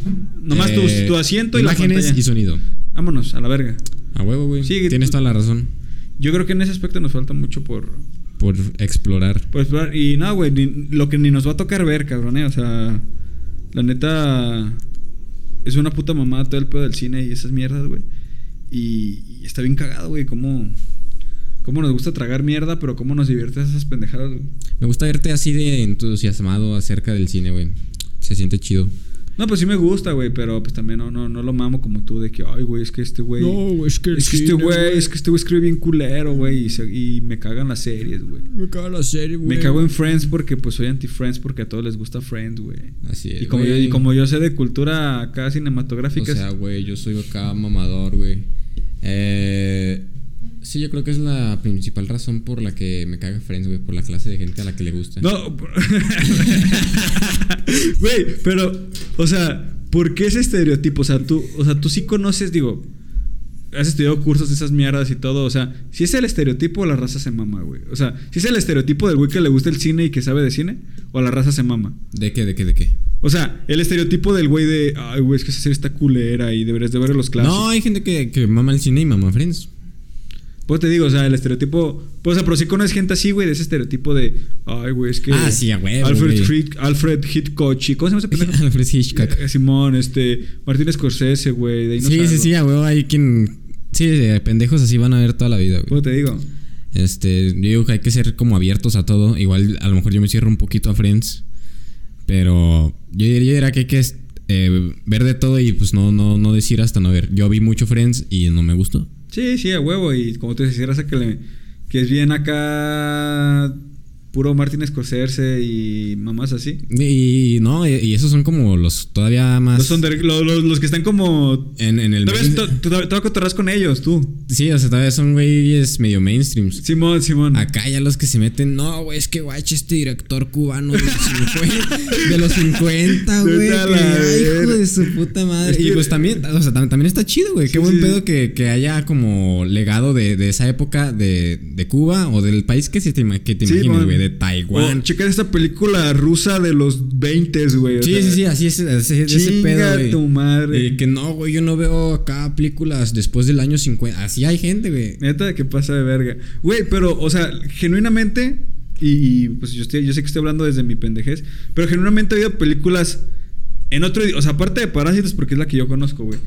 Nomás tu- tu asiento y la Imágenes pantalla. y sonido. vámonos a la verga. A huevo, güey. Sí, Tienes toda la razón. Yo creo que en ese aspecto nos falta mucho por, Por explorar. por explorar. Y nada, güey, lo que ni nos va a tocar ver, cabrón, eh, O sea, la neta es una puta mamada todo el pedo del cine y esas mierdas, güey. Y, y está bien cagado, güey, cómo, cómo nos gusta tragar mierda, pero cómo nos divierte esas pendejadas, güey. Me gusta verte así de entusiasmado acerca del cine, güey. Se siente chido. No, pues sí me gusta, güey, pero pues también no, no, no lo mamo como tú de que, ay, güey, es que este güey... es que es que este güey, es que este güey escribe bien culero, güey, y, se- y me cagan las series, güey. Me cago en la serie, güey. Me cago en Friends porque pues soy anti-Friends porque a todos les gusta Friends, güey. Así es. Y como, yo, y como yo sé de cultura acá O cinematográfica. sea, güey, yo soy acá mamador, güey. Eh, sí, yo creo que es la principal razón por la que me caga Friends, güey. Por la clase de gente a la que le gusta. no. Güey, pero, o sea, ¿por qué ese estereotipo? O sea, tú, o sea, tú sí conoces, digo, has estudiado cursos de esas mierdas y todo. O sea, si es el estereotipo, la raza se mama, güey. O sea, si es el estereotipo del güey que le gusta el cine y que sabe de cine, o la raza se mama. ¿De qué, de qué, de qué? O sea, el estereotipo del güey de, ay, güey, es que esa serie está culera y deberías de ver los clásicos. No, hay gente que, que mama el cine y mama Friends. Pues te digo, o sea, el estereotipo. Pues, o sea, pero sí conoces gente así, güey, de ese estereotipo de. Ay, güey, es que. Ah, sí, a huevo, Alfred, güey. Alfred Hitchcock. ¿y ¿Cómo se llama ese pendejo? Alfred Hitchcock. Eh, Simón, este. Martín Scorsese, güey. De ahí no Sí, sí, salgo. sí, a huevo hay quien. Sí, de pendejos así van a ver toda la vida, güey. Pues te digo. Este, yo digo que hay que ser como abiertos a todo. Igual, a lo mejor yo me cierro un poquito a Friends. Pero yo diría, yo diría que hay que eh, ver de todo y pues no, no, no decir hasta no ver. Yo vi mucho Friends y no me gustó. Sí, sí, a huevo. Y como tú dices, raza que, le, que es bien acá. Puro Martín Scorsese y mamás así. Y, no, y, y esos son como los todavía más. Los, under- lo- los, los que están como. en, en el. Todavía to- to- todavía cotorras con ellos, tú. sí, o sea, todavía son güeyes medio mainstreams. Simón, Simón. Acá ya los que se meten, no, güey, es que guache este director cubano de los 50, de los 50, güey. Hijo de su puta madre. Y pues también, o sea, tam- también está chido, güey. Sí, Qué buen sí, pedo sí. que, que haya como legado de, de esa época de, de Cuba o del país que, se te, que te imagines, güey. De Taiwán. Oh, checa esta película rusa de los 20, güey. o Sí, sea, sí, sí, así es, así es ese Chinga pedo, güey. tu madre. Eh, que no, güey, yo no veo acá películas después del año 50. Así hay gente, güey. Neta, que pasa de verga. Güey, pero, o sea, genuinamente, y, y, pues yo, estoy, yo sé que estoy hablando desde mi pendejez, pero genuinamente ha habido películas en otro idioma. O sea, aparte de Parásitos, porque es la que yo conozco, güey.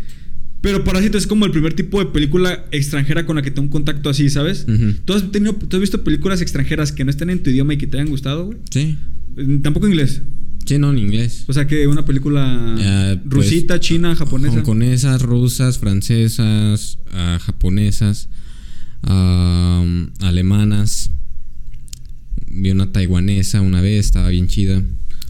Pero Parásitos es como el primer tipo de película extranjera con la que tengo un contacto así, ¿sabes? Ujú. ¿Tú, has tenido, ¿Tú has visto películas extranjeras que no estén en tu idioma y que te hayan gustado, güey? Sí. Eh, Tampoco en inglés. Sí, no, en inglés. O sea, que una película Ah, pues, rusita, china, japonesa. Hongkonesas, rusas, francesas, ah, japonesas, alemanas. Vi una taiwanesa una vez, estaba bien chida.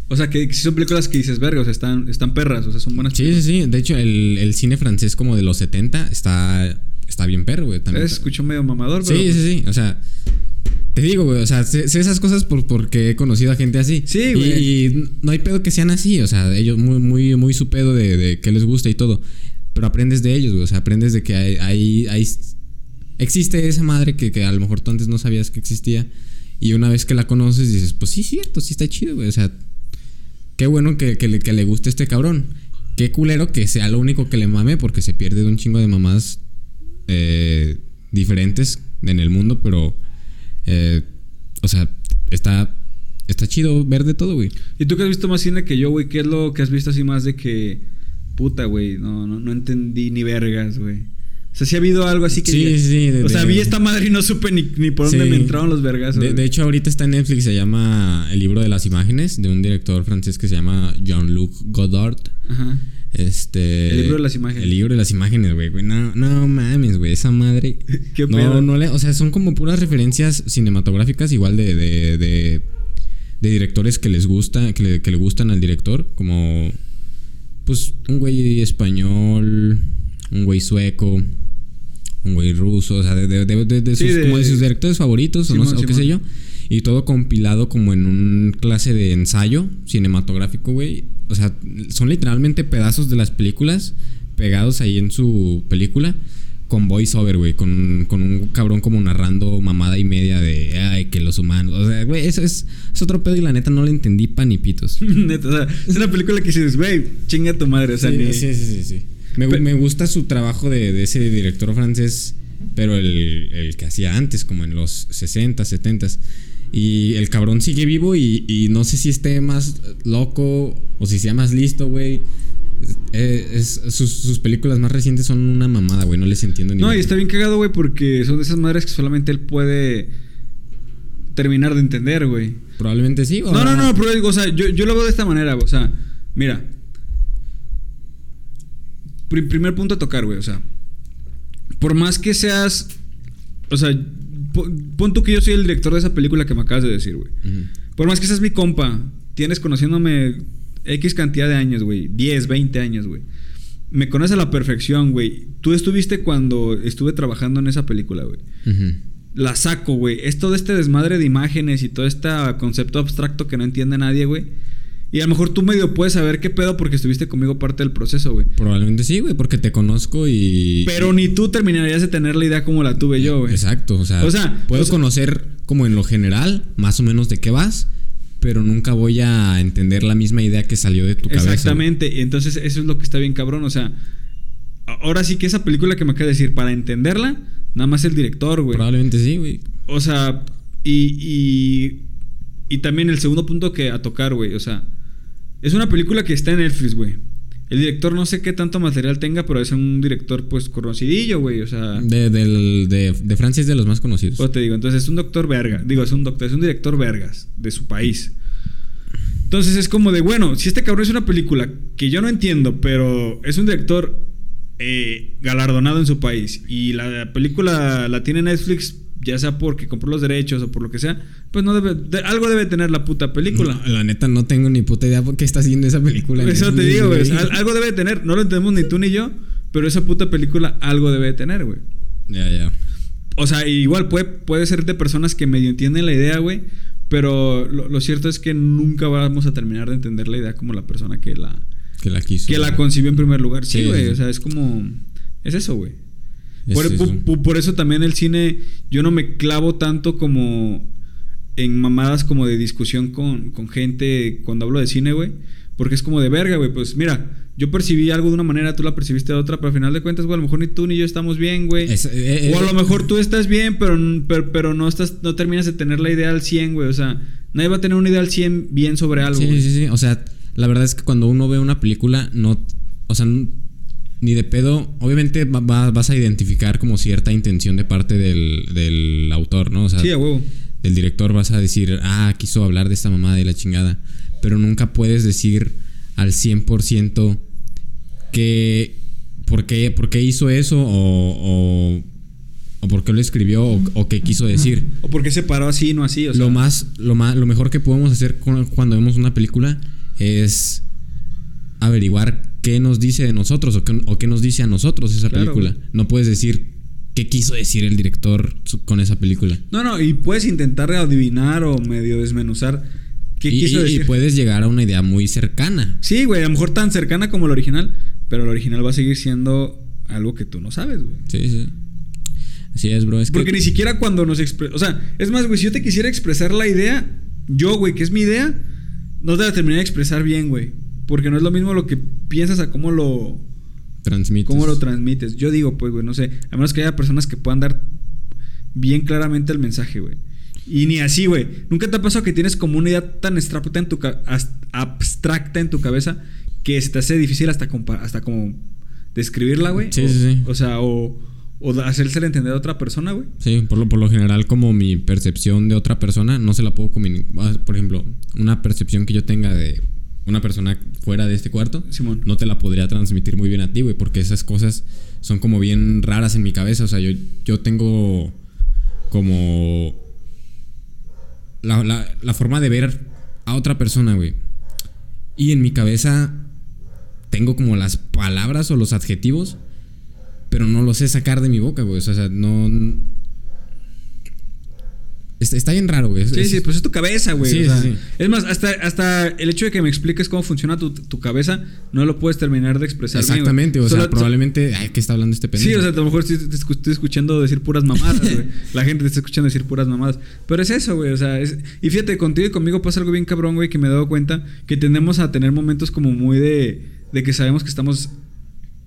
O sea, que si son películas que dices, verga, o sea, están, están perras, o sea, son buenas Sí, sí, sí. De hecho, el, el cine francés como de los 70 está, está bien perro, güey. También Se escuchó medio mamador, Sí, pero. sí, sí. O sea, te digo, güey. O sea, sé, sé esas cosas por, porque he conocido a gente así. Sí, Y- güey. Y, no hay pedo que sean así. O sea, ellos muy, muy, muy su pedo de, de qué les gusta y todo. Pero aprendes de ellos, güey. O sea, aprendes de que hay, hay, hay- existe esa madre que, que a lo mejor tú antes no sabías que existía. Y una vez que la conoces, dices, pues sí, cierto, sí está chido, güey. O sea, qué bueno que, le, guste este cabrón. Qué culero que sea lo único que le mame porque se pierde de un chingo de mamadas eh, diferentes en el mundo, pero, eh, o sea, está, está chido ver de todo, güey. ¿Y tú que has visto más cine que yo, güey? ¿Qué es lo que has visto así más de que. Puta, güey, no, no, no entendí ni vergas, güey. O sea, sí ha habido algo así que. Sí, sí, de- o sea, de- vi esta madre y no supe ni, ni por dónde Sí. me entraron los vergazos. De, hecho, ahorita está en Netflix, se llama El libro de las imágenes, de un director francés que se llama Jean-Luc Godard. Ajá. Este. El libro de las imágenes. El libro de las imágenes, güey. No, no mames, güey. Esa madre. ¿Qué no, pedo? no le. O sea, son como puras referencias cinematográficas, igual de. de, de, de directores que les gusta. Que le, que le gustan al director. Como. Pues un güey español. Un güey sueco. Un güey ruso. O sea, de, de, de, de- Sí, sus, como de sus directores favoritos. o, no, qué sé yo. Y todo compilado como en un clase de ensayo cinematográfico, güey. O sea, son literalmente pedazos de las películas pegados ahí en su película con voiceover, güey. Con, con un cabrón como narrando mamada y media de, ay, que los humanos. O sea, güey, eso es, es otro pedo y la neta no le entendí pa' ni pitos. Neta, o sea, es una película que dices, güey, chinga tu madre. O sea, sí, ni. sí, sí, sí, sí. Me, Pe- me gusta su trabajo de, de ese director francés, pero el, el que hacía antes, como en los 60, 70. Y el cabrón sigue vivo y, y no sé si esté más loco o si sea más listo, güey. Eh, es- sus, sus películas más recientes son una mamada, güey. No les entiendo ni No, y está bien cagado, güey, porque son de esas madres que solamente él puede terminar de entender, güey. Probablemente sí. No, no, no, pero digo, o sea, yo, yo lo veo de esta manera, o sea, mira. Pri- primer punto a tocar, güey, o sea, por más que seas, o sea, po- pon tú que yo soy el director de esa película que me acabas de decir, güey. Por más que seas mi compa, tienes conociéndome X cantidad de años, güey, 10, 20 años, güey. Me conoces a la perfección, güey. Tú estuviste cuando estuve trabajando en esa película, güey la saco, güey. Es todo este desmadre de imágenes y todo este concepto abstracto que no entiende nadie, güey. Y a lo mejor tú medio puedes saber qué pedo porque estuviste conmigo parte del proceso, güey. Probablemente sí, güey, porque te conozco y. Pero ni tú terminarías de tener la idea como la tuve yo, güey. Exacto, o sea, O sea, puedo o sea- conocer como en lo general, más o menos de qué vas, pero nunca voy a entender la misma idea que salió de tu cabeza. Exactamente. Y entonces eso es lo que está bien cabrón. O sea, ahora sí que esa película que me acaba de decir, para entenderla, nada más el director, güey. Probablemente sí, güey. O sea, y, y, y también el segundo punto que a tocar, güey. O sea, es una película que está en Netflix, güey. El director no sé qué tanto material tenga, pero es un director, pues, conocidillo, güey. O sea, De, del- de, de Francia es de los más conocidos. pues te digo, entonces es un doctor verga. Digo, es un doctor, es un director vergas de su país. Entonces es como de, bueno, si este cabrón es una película que yo no entiendo, pero es un director eh, galardonado en su país y la película la tiene Netflix, ya sea porque compró los derechos o por lo que sea, pues no debe, de- algo debe tener la puta película. No, la neta no tengo ni puta idea por qué está haciendo esa película. Eso te digo, güey. al- Algo debe tener. No lo entendemos ni tú ni yo, pero esa puta película algo debe tener, güey. Ya, ya. O sea, igual puede, puede ser de personas que medio entienden la idea, güey. Pero lo, lo cierto es que nunca vamos a terminar de entender la idea como la persona que la, Que la quiso. que la concibió en primer lugar. Sí, Sí, güey. sí. O sea, es como. Es eso, güey. Por, eso. por también el cine, yo no me clavo tanto como en mamadas como de discusión con, con gente cuando hablo de cine, güey. Porque es como de verga, güey. Pues mira, yo percibí algo de una manera, tú la percibiste de otra, pero al final de cuentas, güey, a lo mejor ni tú ni yo estamos bien, güey. Es- eh, o a eh, lo mejor tú estás bien, pero, pero, pero no estás no terminas de tener la idea al 100, güey. O sea, nadie va a tener una idea al 100 bien sobre algo. Sí, sí, sí. O sea, la verdad es que cuando uno ve una película, no. O sea, ni de pedo. Obviamente va- va- vas a identificar como cierta intención de parte del, del autor, ¿no? O sea, Sí, a huevo. del director vas a decir, ah, quiso hablar de esta mamada y la chingada. Pero nunca puedes decir al 100% que. ¿Por qué, por qué hizo eso? O, o, o por qué lo escribió? O, o qué quiso decir. O porque se paró así, no así. O sea, lo más, lo más, lo mejor que podemos hacer cu- cuando vemos una película es averiguar qué nos dice de nosotros o qué, o qué nos dice a nosotros esa Claro, película. güey. No puedes decir qué quiso decir el director con esa película. No, no, y puedes intentar adivinar o medio desmenuzar qué y, quiso y- y decir. puedes llegar a una idea muy cercana. Sí, güey, a lo mejor tan cercana como el original, pero el original va a seguir siendo algo que tú no sabes, güey. Sí, sí. Así es, bro. Es Porque que, ni siquiera cuando nos expre- O sea, es más, güey, si yo te quisiera expresar la idea, yo, güey, que es mi idea, no te la terminé de expresar bien, güey. Porque no es lo mismo lo que piensas a cómo lo, transmites. cómo lo transmites. Yo digo, pues, güey, no sé. A menos que haya personas que puedan dar bien claramente el mensaje, güey. Y ni así, güey. ¿Nunca te ha pasado que tienes como una idea tan abstracta en tu, abstracta en tu cabeza que se te hace difícil hasta, hasta como describirla, güey? Sí, O- sí, sí. O sea, o, o hacérsela entender a otra persona, güey. Sí, por lo, por lo general, como mi percepción de otra persona, no se la puedo comunicar. Por ejemplo, una percepción que yo tenga de una persona fuera de este cuarto, Simón. no te la podría transmitir muy bien a ti, güey, porque esas cosas son como bien raras en mi cabeza. O sea, yo, yo tengo como la, la- la forma de ver a otra persona, güey. Y en mi cabeza tengo como las palabras o los adjetivos, pero no los sé sacar de mi boca, güey. O sea, no. Está, está bien raro, güey. Sí, Es- sí, pues es tu cabeza, güey. Sí, o sea, sí, sí. Es más, hasta, hasta el hecho de que me expliques cómo funciona tu, tu cabeza, no lo puedes terminar de expresar. bien. Exactamente, o sea, probablemente. Ay, ¿qué está hablando este pendejo? Sí, o sea, a lo mejor estoy escuchando decir puras mamadas, güey. La gente te está escuchando decir puras mamadas. Pero es eso, güey. O sea, es... y fíjate, contigo y conmigo pasa algo bien cabrón, güey, que me he dado cuenta que tendemos a tener momentos como muy de, de que sabemos que estamos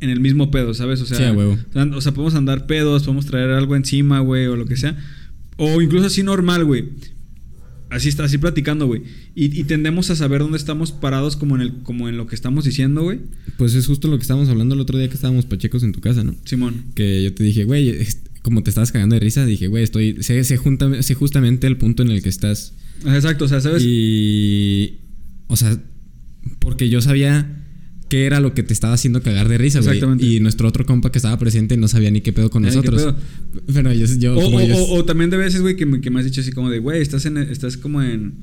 en el mismo pedo, ¿sabes? O sea, Sí, a huevo. o sea, o sea, podemos andar pedos, podemos traer algo encima, güey, o lo que sea. O incluso así normal, güey. Así está, así platicando, güey. Y, y tendemos a saber dónde estamos parados como en el, como en lo que estamos diciendo, güey. Pues es justo lo que estábamos hablando el otro día que estábamos pachecos en tu casa, ¿no? Simón. Que yo te dije, güey, como te estabas cagando de risa, dije, güey, estoy. Sé, sé junta- sé justamente el punto en el que estás. Exacto, o sea, ¿sabes? Y. O sea, porque yo sabía qué era lo que te estaba haciendo cagar de risa, güey. Exactamente. Y nuestro otro compa que estaba presente no sabía ni qué pedo con nosotros. pedo. Pero yo. yo O, como o- yo- o- o también de veces, güey, que me, que me has dicho así como de, güey, estás, en, estás como en...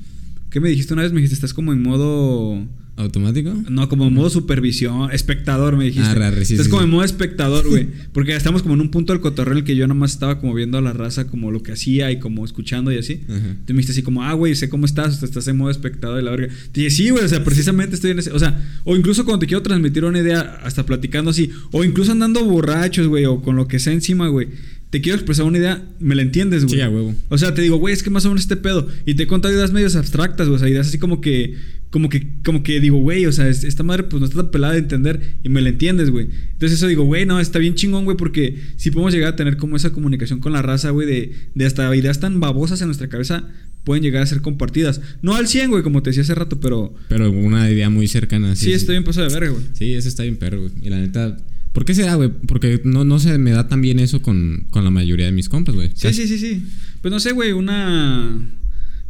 ¿Qué me dijiste una vez? Me dijiste, estás como en modo... ¿Automático? No, como en modo supervisión, espectador, me dijiste. Ah, raro, sí, estás sí, como sí. en modo espectador, güey. Porque estamos como en un punto del cotorreo en el que yo nomás estaba como viendo a la raza como lo que hacía y como escuchando y así. Ajá. Tú me dijiste así como, ah, güey, sé cómo estás, o sea, estás en modo espectador y la verga. Te dije, sí, güey, o sea, precisamente estoy en ese. O sea, o incluso cuando te quiero transmitir una idea, hasta platicando así, o incluso andando borrachos, güey, o con lo que sea encima, güey. Te quiero expresar una idea, me la entiendes, güey. Sí, a huevo. O sea, te digo, güey, es que más o menos este pedo. Y te he contado ideas medios abstractas, güey. O sea, ideas así como que, como que, como que digo, güey, o sea, es- esta madre pues no está tan pelada de entender y me la entiendes, güey. Entonces eso digo, güey, no, está bien chingón, güey, porque si podemos llegar a tener como esa comunicación con la raza, güey, de, de hasta ideas tan babosas en nuestra cabeza pueden llegar a ser compartidas. No al 100, güey, como te decía hace rato, pero Pero una idea muy cercana. sí, estoy bien pasado de verga, güey. Sí, eso está bien perro, güey. Y la neta. ¿Por qué será, güey? Porque no, no se me da tan bien eso con, con la mayoría de mis compas, güey. Sí, sí, sí, sí. Pues no sé, güey, una...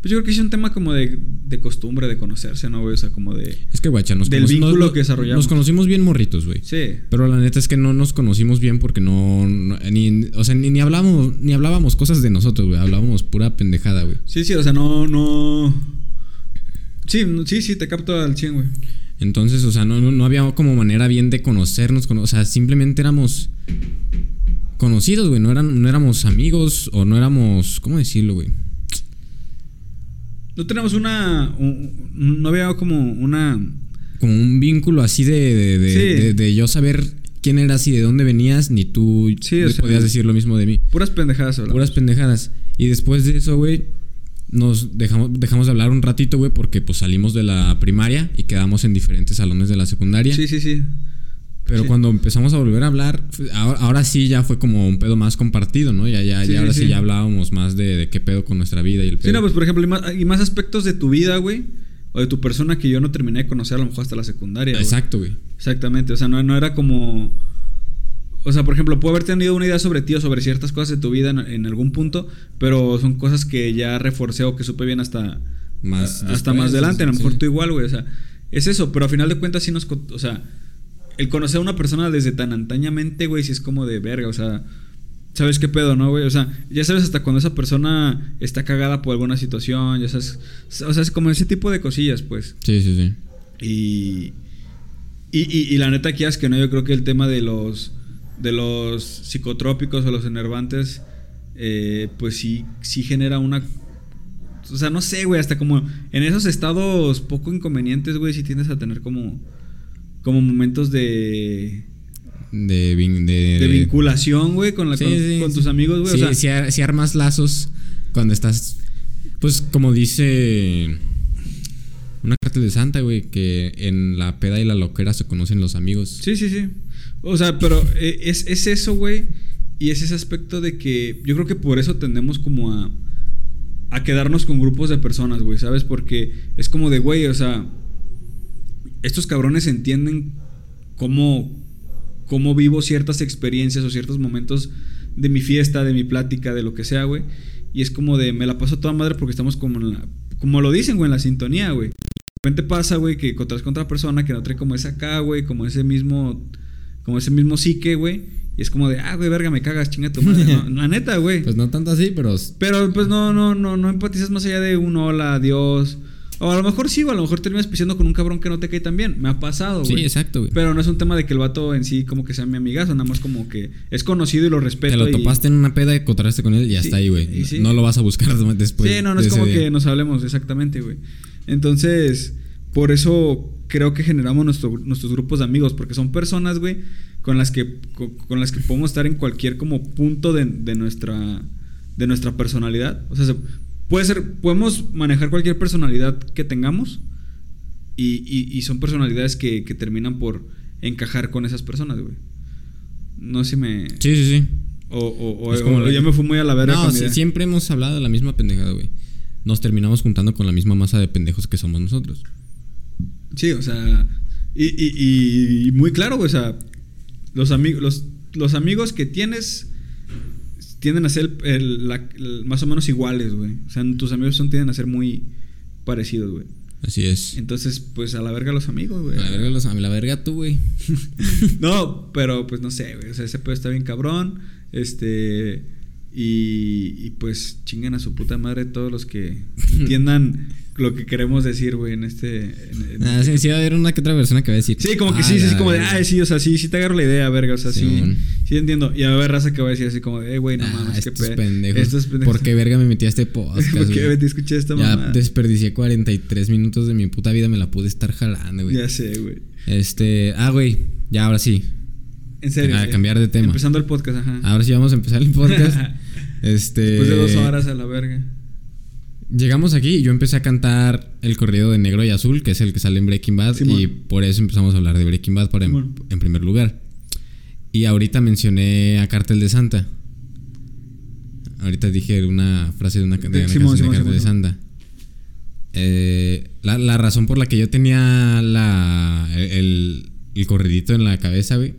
Pues yo creo que es un tema como de, de costumbre, de conocerse, ¿no, güey? O sea, como de... Es que, guacha, nos Del vínculo nos- que desarrollamos. Nos conocimos bien morritos, güey. Sí. Pero la neta es que no nos conocimos bien porque no. no- ni, o sea, ni, ni hablábamos, ni hablábamos cosas de nosotros, güey. Hablábamos pura pendejada, güey. Sí, sí, o sea, no, no. Sí, sí, sí, te capto al 100, güey. Entonces, o sea, no, no, no había como manera bien de conocernos. cono- o sea, simplemente éramos conocidos, güey. No, eran, no éramos amigos o no éramos. ¿Cómo decirlo, güey? No tenemos una. un- un- no había como una. Como un vínculo así de, de, de- Sí. de- de yo saber quién eras y de dónde venías, ni tú Sí, o sea, podías decir lo mismo de mí. Puras pendejadas, ¿verdad? Puras pendejadas. Y después de eso, güey, nos dejamos, dejamos de hablar un ratito, güey, porque pues salimos de la primaria y quedamos en diferentes salones de la secundaria. Sí, sí, sí. Pero Sí. cuando empezamos a volver a hablar, ahora, ahora sí ya fue como un pedo más compartido, ¿no? Ya, ya, Sí, ya ahora sí, ya hablábamos más de, de qué pedo con nuestra vida y el pedo. Sí, no, pues por ejemplo, y más, más aspectos de tu vida, güey. O de tu persona que yo no terminé de conocer a lo mejor hasta la secundaria. Exacto, güey. Exactamente. O sea, no, no era como. O sea, por ejemplo, puedo haber tenido una idea sobre ti o sobre ciertas cosas de tu vida en, en algún punto, pero son cosas que ya reforcé o que supe bien hasta. Más hasta después, más adelante. A lo sí. mejor tú igual, güey. O sea, es eso, pero a final de cuentas sí nos. O sea, el conocer a una persona desde tan antañamente, güey, sí es como de verga. O sea, ¿sabes qué pedo, no, güey? O sea, ya sabes hasta cuando esa persona está cagada por alguna situación, ya sabes. O sea, es como ese tipo de cosillas, pues. Sí, sí, sí. Y, y, y- y la neta, aquí es que no, yo creo que el tema de los, de los psicotrópicos o los enervantes, eh, pues sí, sí genera una... O sea, no sé, güey, hasta como en esos estados poco inconvenientes, güey, sí tiendes a tener como, como momentos de, De, vin- de, de vinculación, güey, con, la, Sí, con, sí, con sí. tus amigos, güey. Sí, o sea, ar- sí armas lazos cuando estás. Pues como dice. Una carta de Santa, güey, que en la peda y la loquera se conocen los amigos. Sí, sí, sí. O sea, pero eh, es, es eso, güey. Y es ese aspecto de que yo creo que por eso tendemos como a, a quedarnos con grupos de personas, güey, ¿sabes? Porque es como de, güey, o sea, estos cabrones entienden cómo, cómo vivo ciertas experiencias o ciertos momentos de mi fiesta, de mi plática, de lo que sea, güey. Y es como de, me la paso toda madre porque estamos como en la, como lo dicen, güey, en la sintonía, güey. De repente pasa, güey, que encontrás con otra persona que no trae como ese acá, güey, como ese mismo, como ese mismo psique, güey. Y es como de, ah, güey, verga, me cagas, chinga tu madre. No, la neta, güey. Pues no tanto así, pero. Pero pues no, no, no, no empatizas más allá de un hola, adiós. O a lo mejor sí, o a lo mejor terminas pisando con un cabrón que no te cae tan bien. Me ha pasado, Sí, güey. exacto, güey. Pero no es un tema de que el vato en sí como que sea mi amigazo, nada más como que es conocido y lo respeto. Te lo y- topaste en una peda, encontraste con él y ya Sí, está ahí, güey. y sí. No lo vas a buscar después. sí, no, no es como día. que nos hablemos, exactamente, güey. Entonces, por eso creo que generamos nuestro- nuestros grupos de amigos, porque son personas, güey, con las que con, con las que podemos estar en cualquier como punto de, de nuestra de nuestra personalidad. O sea, se- puede ser, podemos manejar cualquier personalidad que tengamos y, y- y son personalidades que, que terminan por encajar con esas personas, güey. No sé si me... Sí, sí, sí. O, o- o- Es como o la- ya me fui muy a la verga No, siempre hemos hablado de la misma pendejada, güey. Nos terminamos juntando con la misma masa de pendejos que somos nosotros. Sí, o sea, y, y- y- muy claro, güey, o sea, los, amigos los, los amigos que tienes tienden a ser el- la- el- más o menos iguales, güey. O sea, tus amigos son, tienden a ser muy parecidos, güey. Así es. Entonces, pues a la verga los amigos, güey. A la verga, los- a la verga tú, güey. No, pero pues no sé, güey. O sea, ese pedo está bien cabrón. Este. Y, y pues chingan a su puta madre todos los que entiendan lo que queremos decir, güey, en este. en- en Ah, este sí, sí, va a haber una que otra persona que va a decir. Sí, como que "Ah, sí, sí, como de, verga". ay, sí, o sea, sí, sí te agarro la idea, verga, o sea, sí, sí, entiendo. Y a ver, raza que va a decir así como de, eh, güey, no Ah, mames, qué pe- pendejos. Estos pendejos. ¿Por qué verga me metí a este podcast? ¿Por qué te escuché esta Ya mamá? desperdicié 43 minutos de mi puta vida, me la pude estar jalando, güey. Ya sé, güey. Este, ah, güey, ya ahora sí. En serio. A sí. cambiar de tema. Empezando el podcast, ajá. Ahora sí vamos a empezar el podcast. este. Después de dos horas a la verga. Llegamos aquí y yo empecé a cantar el corrido de Negro y Azul, que es el que sale en Breaking Bad, Simón. y por eso empezamos a hablar de Breaking Bad para en, primer lugar. Y ahorita mencioné a Cartel de Santa. Ahorita dije una frase de una, de De- una Simón, canción de Simón, Cartel de. Santa. Eh, la, la razón por la que yo tenía la, el, el corridito en la cabeza, güey,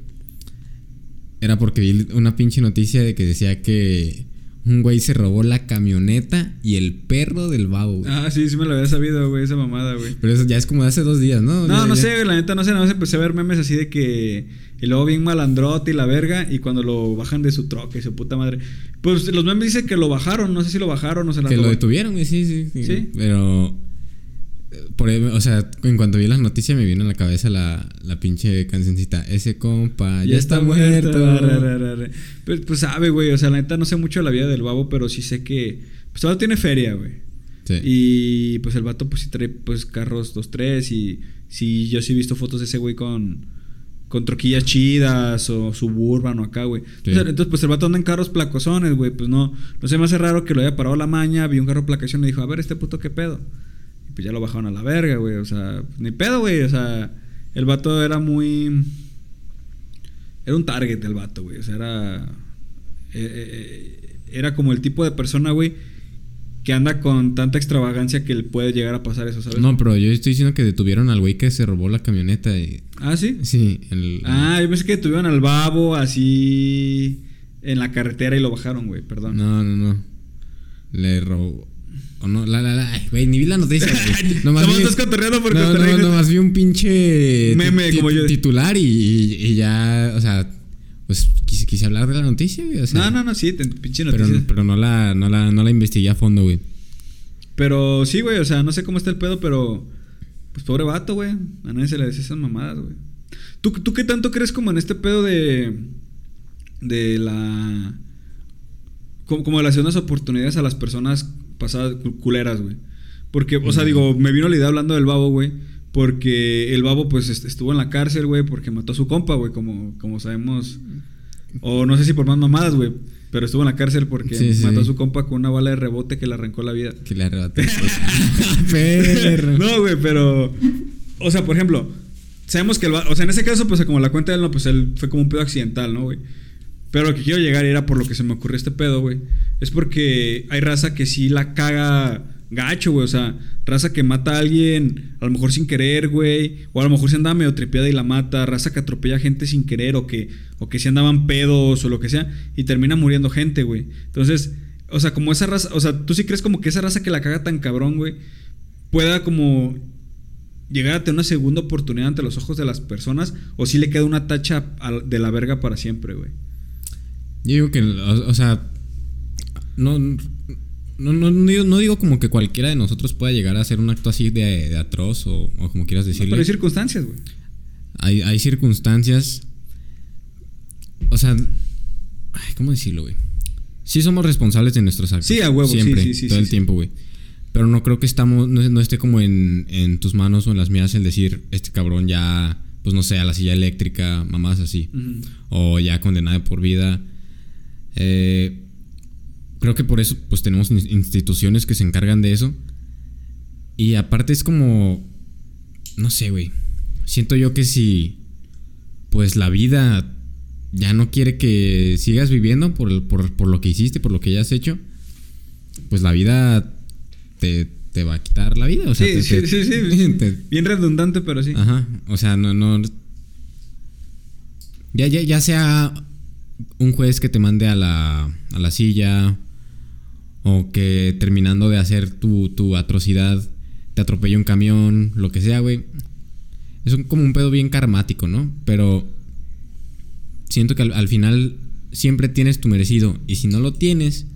era porque vi una pinche noticia de que decía que un güey se robó la camioneta y el perro del babo, güey. Ah, sí, sí me lo había sabido, güey, esa mamada, güey. Pero eso ya es como de hace dos días, ¿no? No, Ya- no ya- sé, güey, la neta no sé, nada más empecé a ver memes así de que. Y luego bien malandrote y la verga. Y cuando lo bajan de su troca y su puta madre. Pues los memes dicen que lo bajaron, no sé si lo bajaron o se la Que lo detuvieron, güey, sí, sí, sí. ¿Sí? Pero. Por ahí, o sea, en cuanto vi las noticias me vino a la cabeza la, la pinche cancioncita. Ese compa ya, está, muerto. Ra. Pues, pues sabe, güey. O sea, la neta no sé mucho de la vida del babo, pero sí sé que. Pues ahora tiene feria, güey. Sí. Y pues el vato pues sí trae pues carros 2-3 y sí, yo sí he visto fotos de ese güey con, con troquillas chidas o suburban o acá, güey. Sí. Entonces, entonces, pues el vato anda en carros placosones, güey. Pues no, no se me hace raro que lo haya parado la maña, vi un carro placación y dijo, a ver, este puto qué pedo. Pues ya lo bajaron a la verga, güey. O sea, ni pedo, güey. O sea, el vato era muy. Era un target el vato, güey. O sea, era. eh, eh, era como el tipo de persona, güey, que anda con tanta extravagancia que le puede llegar a pasar eso, ¿sabes? No, pero yo estoy diciendo que detuvieron al güey que se robó la camioneta y... Ah, sí. Sí, el... Ah, yo pensé que tuvieron al babo así en la carretera y lo bajaron, güey, perdón. No, no, no. Le robó... O no, la, la, la. Güey, ni vi la noticia, güey. Nomás vi- estás cotorreando por no, cotorrear. no, nomás vi un pinche... Meme, como yo. Titular y, y- y ya, o sea... Pues quise, quise hablar de la noticia, güey. O sea, No, no, no, sí, te, pinche Pero, noticia. pero no, la, no, la, no la investigué a fondo, güey. Pero sí, güey, o sea, no sé cómo está el pedo, pero. Pues pobre vato, güey. A nadie se le dice esas mamadas, güey. ¿Tú, ¿Tú qué tanto crees como en este pedo de. de la. como, como de las segundas oportunidades a las personas pasadas cu- culeras, güey? Porque, o sea, digo, me vino la idea hablando del babo, güey. Porque el babo, pues, est- estuvo en la cárcel, güey, porque mató a su compa, güey, como, como sabemos. O no sé si por más mamadas, güey. Pero estuvo en la cárcel porque Sí, sí. mató a su compa con una bala de rebote que le arrancó la vida. Que le arrebaté. Perro. No, güey, pero. O sea, por ejemplo, sabemos que el. O sea, en ese caso, pues como la cuenta de él, no, pues él fue como un pedo accidental, ¿no, güey? Pero lo que quiero llegar era por lo que se me ocurrió este pedo, güey. Es porque hay raza que sí la caga gacho, güey. O sea, raza que mata a alguien a lo mejor sin querer, güey. O a lo mejor se andaba medio tripeada y la mata. Raza que atropella gente sin querer o que, o que se andaban pedos o lo que sea. Y termina muriendo gente, güey. Entonces, o sea, como esa raza. O sea, tú sí crees como que esa raza que la caga tan cabrón, güey. Pueda como llegar a tener una segunda oportunidad ante los ojos de las personas. O si le queda una tacha de la verga para siempre, güey. Yo digo que, o sea, no, no, no, no digo, no digo como que cualquiera de nosotros pueda llegar a hacer un acto así de, de atroz o, o como quieras No, decirle. pero hay circunstancias, güey. hay, hay circunstancias. O sea, ay, ¿cómo decirlo, güey? Sí somos responsables de nuestros actos. Sí, a huevo, sí, Siempre, sí, sí, todo el tiempo, güey. Pero no creo que estamos, no, esté como en, en tus manos o en las mías el decir, este cabrón ya, pues no sé, a la silla eléctrica, mamás así. O ya condenado por vida. Eh, creo que por eso, pues tenemos in- instituciones que se encargan de eso. Y aparte es como, no sé, güey. Siento yo que si, pues la vida ya no quiere que sigas viviendo por, el- por, por lo que hiciste, por lo que ya has hecho, pues la vida te, te va a quitar la vida. O sea, sí, te- sí, te- sí, sí. te- Bien redundante, pero sí. Ajá, o sea, no, no. Ya, ya, ya sea un juez que te mande a la, a la silla o que terminando de hacer tu, tu atrocidad te atropelle un camión, lo que sea, güey. Es un- como un pedo bien karmático, ¿no? Pero siento que al, al final siempre tienes tu merecido y si no lo tienes,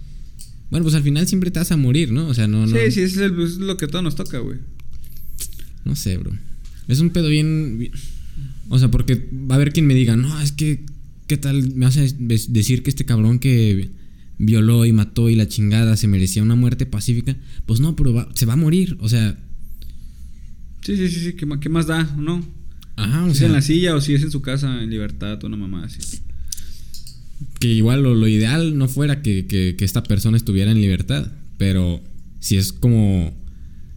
bueno, pues al final siempre te vas a morir, ¿no? O sea, no, no. Sí, sí, es, el- es lo que todo nos toca, güey. No sé, bro. Es un pedo bien, bien- O sea, porque va a haber quien me diga, no, es que, ¿qué tal? Me vas a des- decir que este cabrón que violó y mató y la chingada se merecía una muerte pacífica. Pues no, pero va- se va a morir. O sea, Sí, sí, sí, sí. ¿Qué, qué más da, no? ajá, o Si es sea, en la silla o si es en su casa en libertad, una mamá así. que igual lo, lo ideal no fuera que, que- que esta persona estuviera en libertad. Pero si es como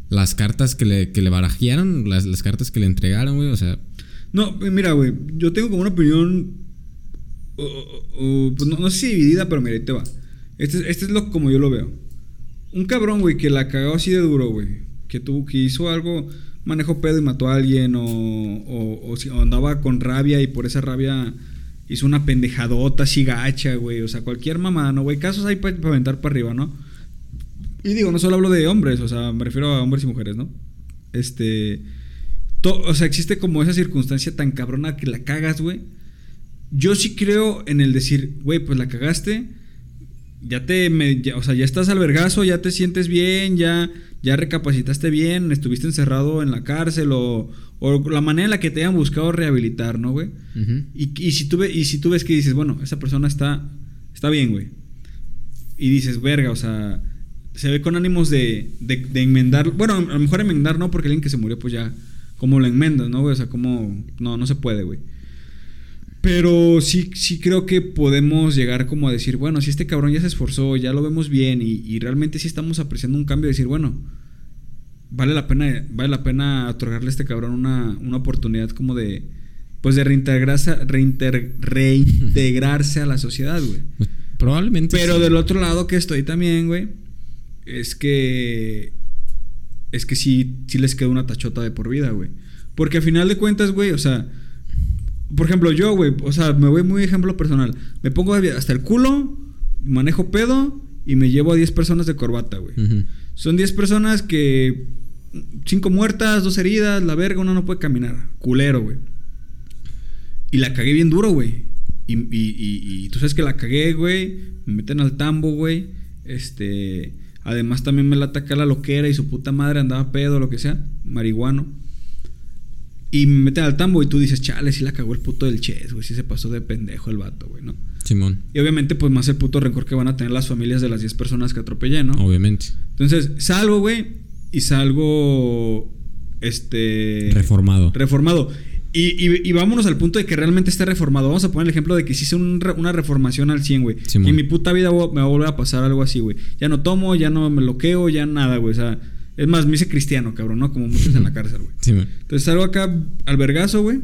las cartas que le, que le barajearon, las, las cartas que le entregaron, güey, o sea, No, eh, mira, güey, yo tengo como una opinión, o- o- o, pues no, no sé si dividida, pero mira, ahí te va. Este, es- este es lo como yo lo veo. Un cabrón, güey, que la cagó así de duro, güey. Que tuvo, que hizo algo, manejó pedo y mató a alguien, o, andaba con rabia y por esa rabia hizo una pendejadota así gacha, güey. O sea, cualquier mamada, ¿no, güey? Casos hay para aventar para arriba, ¿no? Y digo, no solo hablo de hombres, o sea, me refiero a hombres y mujeres, ¿no? Este. o sea, existe como esa circunstancia tan cabrona que la cagas, güey. Yo sí creo en el decir, güey, pues la cagaste. Ya te. me- ya- o sea, ya estás al vergazo, ya te sientes bien, ya, ya recapacitaste bien, estuviste encerrado en la cárcel o, o la manera en la que te hayan buscado rehabilitar, ¿no, güey? Y, y si tú ve- y si tú ves que dices, bueno, esa persona está, está bien, güey. Y dices, verga, o sea, se ve con ánimos de, de, de enmendar. Bueno, a lo mejor enmendar no, porque alguien que se murió, pues ya, ¿cómo lo enmendas, no, güey? O sea, ¿cómo.? No, no se puede, güey. Pero sí, sí creo que podemos llegar como a decir, bueno, si este cabrón ya se esforzó, ya lo vemos bien y, y realmente sí estamos apreciando un cambio, decir, bueno, vale la pena, vale la pena otorgarle a este cabrón una, una oportunidad como de, pues de reintegrarse, reinter- reintegrarse a la sociedad, güey. Probablemente. Pero sí. del otro lado que estoy también, güey, es que. Es que sí, sí les queda una tachota de por vida, güey. Porque a final de cuentas, güey, o sea. Por ejemplo, yo, güey, o sea, me voy muy ejemplo personal. Me pongo hasta el culo, manejo pedo y me llevo a 10 personas de corbata, güey. Son 10 personas que. Cinco muertas, dos heridas, la verga, uno no puede caminar. Culero, güey. Y la cagué bien duro, güey. Y, y, y, y tú sabes que la cagué, güey. Me meten al tambo, güey. Este. Además, también me la ataca la loquera y su puta madre andaba pedo, lo que sea. Marihuano. Y me meten al tambo y tú dices, chale, sí la cagó el puto del Ches, güey. Sí se pasó de pendejo el vato, güey, ¿no? Simón, Y obviamente, pues más el puto rencor que van a tener las familias de las 10 personas que atropellé, ¿no? obviamente. Entonces, salgo, güey, y salgo. Este. Reformado. Reformado. Y, y- y vámonos al punto de que realmente esté reformado. Vamos a poner el ejemplo de que hice un una reformación al 100, güey. Y en mi puta vida me va a volver a pasar algo así, güey. Ya no tomo, ya no me loqueo, ya nada, güey. O sea, es más, me hice cristiano, cabrón, ¿no? Como muchos en la cárcel, güey. Simón. Entonces salgo acá al vergazo, güey.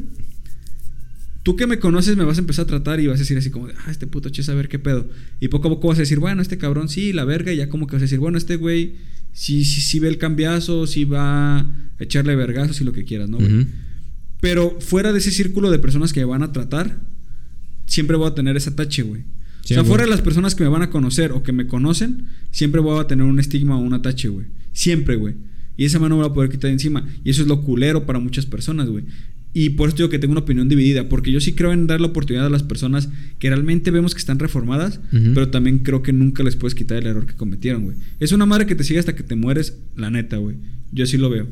Tú que me conoces me vas a empezar a tratar y vas a decir así como, de, ah, este puto ches, a ver qué pedo. Y poco a poco vas a decir, bueno, este cabrón sí, la verga. Y ya como que vas a decir, bueno, este güey sí, sí, sí ve el cambiazo, sí va a echarle vergazos y lo que quieras, ¿no, güey? Pero fuera de ese círculo de personas que me van a tratar, siempre voy a tener ese tache, güey. Sí, o sea, güey. fuera de las personas que me van a conocer o que me conocen, siempre voy a tener un estigma o un atache, güey. Siempre, güey. Y esa mano no me va a poder quitar de encima. Y eso es lo culero para muchas personas, güey. Y por eso digo que tengo una opinión dividida. Porque yo sí creo en dar la oportunidad a las personas que realmente vemos que están reformadas. Pero también creo que nunca les puedes quitar el error que cometieron, güey. Es una madre que te sigue hasta que te mueres, la neta, güey. Yo así lo veo.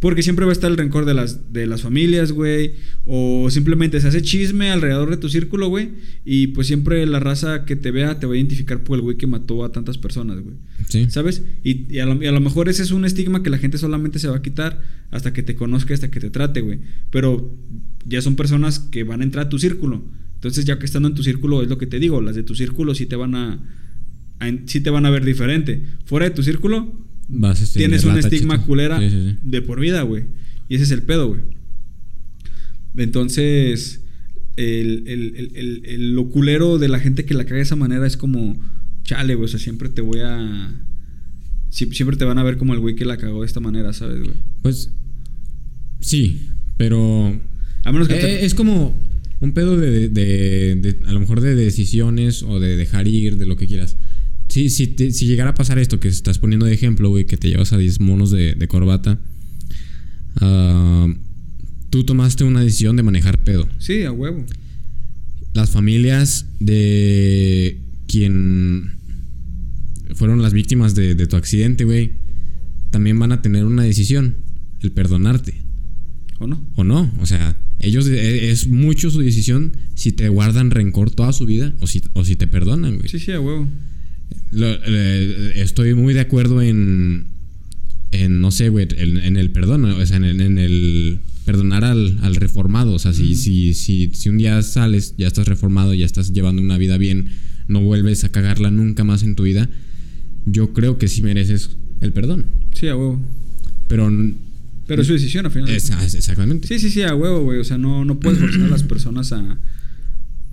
Porque siempre va a estar el rencor de las, de las familias, güey. O simplemente se hace chisme alrededor de tu círculo, güey. Y pues siempre la raza que te vea te va a identificar por el güey que mató a tantas personas, güey. Sí. ¿Sabes? Y, y a lo, y a lo mejor ese es un estigma que la gente solamente se va a quitar hasta que te conozca, hasta que te trate, güey. Pero ya son personas que van a entrar a tu círculo. Entonces, ya que estando en tu círculo, es lo que te digo, las de tu círculo sí te van a, sí te van a ver diferente. Fuera de tu círculo, Vas a tener tienes un estigma culera Sí, sí, sí. de por vida, güey. Y ese es el pedo, güey. Entonces, el, el- el- el- el- lo culero de la gente que la caga de esa manera es como, chale, güey. O sea, siempre te voy a. sie- Siempre te van a ver como el güey que la cagó de esta manera, ¿sabes, güey? Pues sí, pero A menos que eh, te- es como un pedo de, de- de- a lo mejor de decisiones o de dejar ir, de lo que quieras. Sí, si, te- si llegara a pasar esto que estás poniendo de ejemplo, güey, que te llevas a 10 monos de, de corbata, ah, tú tomaste una decisión de manejar pedo. Sí, a huevo. Las familias de quien fueron las víctimas de, de tu accidente, güey, también van a tener una decisión, el perdonarte ¿O no? o no. O sea, ellos eh, es mucho su decisión si te guardan rencor toda su vida o si, o si te perdonan, güey. Sí, sí, a huevo. Lo- eh, estoy muy de acuerdo en, en no sé, güey, en, en el perdón, o sea, en el, en el perdonar al, al reformado. O sea, si, si, si, si un día sales, ya estás reformado, ya estás llevando una vida bien, no vuelves a cagarla nunca más en tu vida, yo creo que sí mereces el perdón. Sí, a huevo. Pero... Pero es su decisión, al final. es- exactamente. Sí, sí, sí, a huevo, güey. O sea, no, no puedes forzar a las personas a,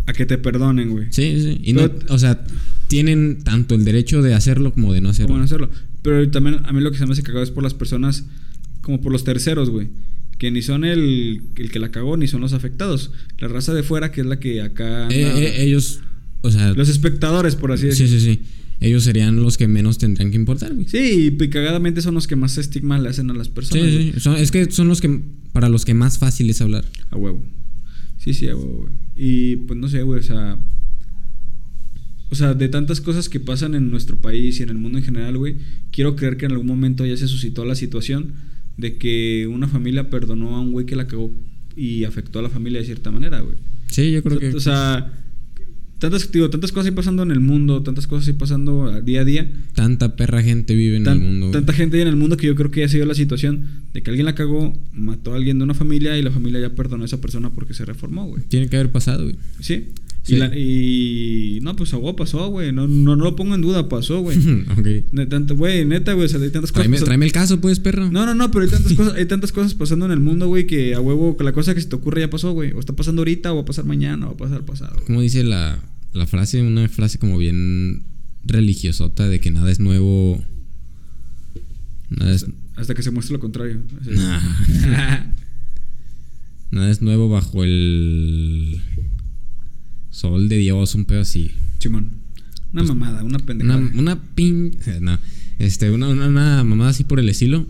a que te perdonen, güey. Sí, sí. Y no, o sea, tienen tanto el derecho de hacerlo como de no hacerlo. cómo no hacerlo. Pero también a mí lo que se me hace cagado es por las personas, como por los terceros, güey. Que ni son el, el que la cagó, ni son los afectados. La raza de fuera, que es la que acá. Eh, eh, ellos, o sea, los espectadores, por así sí, decirlo. sí, sí. Ellos serían los que menos tendrían que importar, güey. Sí, y cagadamente son los que más estigma le hacen a las Sí, personas. sí. Son- es que son los que, para los que más fácil es hablar. A huevo. Sí, sí, a huevo, güey. Y pues no sé, güey, o sea. O sea, de tantas cosas que pasan en nuestro país y en el mundo en general, güey, quiero creer que en algún momento ya se suscitó la situación de que una familia perdonó a un güey que la cagó y afectó a la familia de cierta manera, güey. Sí, yo creo o sea, que. o sea, tantas, digo, tantas cosas ahí pasando en el mundo, tantas cosas ahí pasando día a día. Tanta perra gente vive en el mundo. Tanta gente en el mundo que yo creo que ha sido la situación de que alguien la cagó, mató a alguien de una familia y la familia ya perdonó a esa persona porque se reformó, güey. Tiene que haber pasado, güey. Sí. Y, no, pues agua pasó, güey. No, no, no, lo pongo en duda, pasó, güey. ok. Güey, neta, güey. O sea, hay tantas cosas. Tráeme, el caso, pues, perro. No, no, no, pero hay tantas cosas, hay tantas cosas pasando en el mundo, güey, que a huevo, que la cosa que se te ocurre ya pasó, güey. O está pasando ahorita, o va a pasar mañana, o va a pasar pasado. Como dice la, la frase, una frase como bien religiosota de que nada es nuevo. Nada es... Hasta que se muestre lo contrario. nada es nuevo bajo el Sol de Dios, un pedo así. Chimón. Una pues, mamada, una pendejada. Una, una pin. No. Este, una, una, mamada así por el estilo.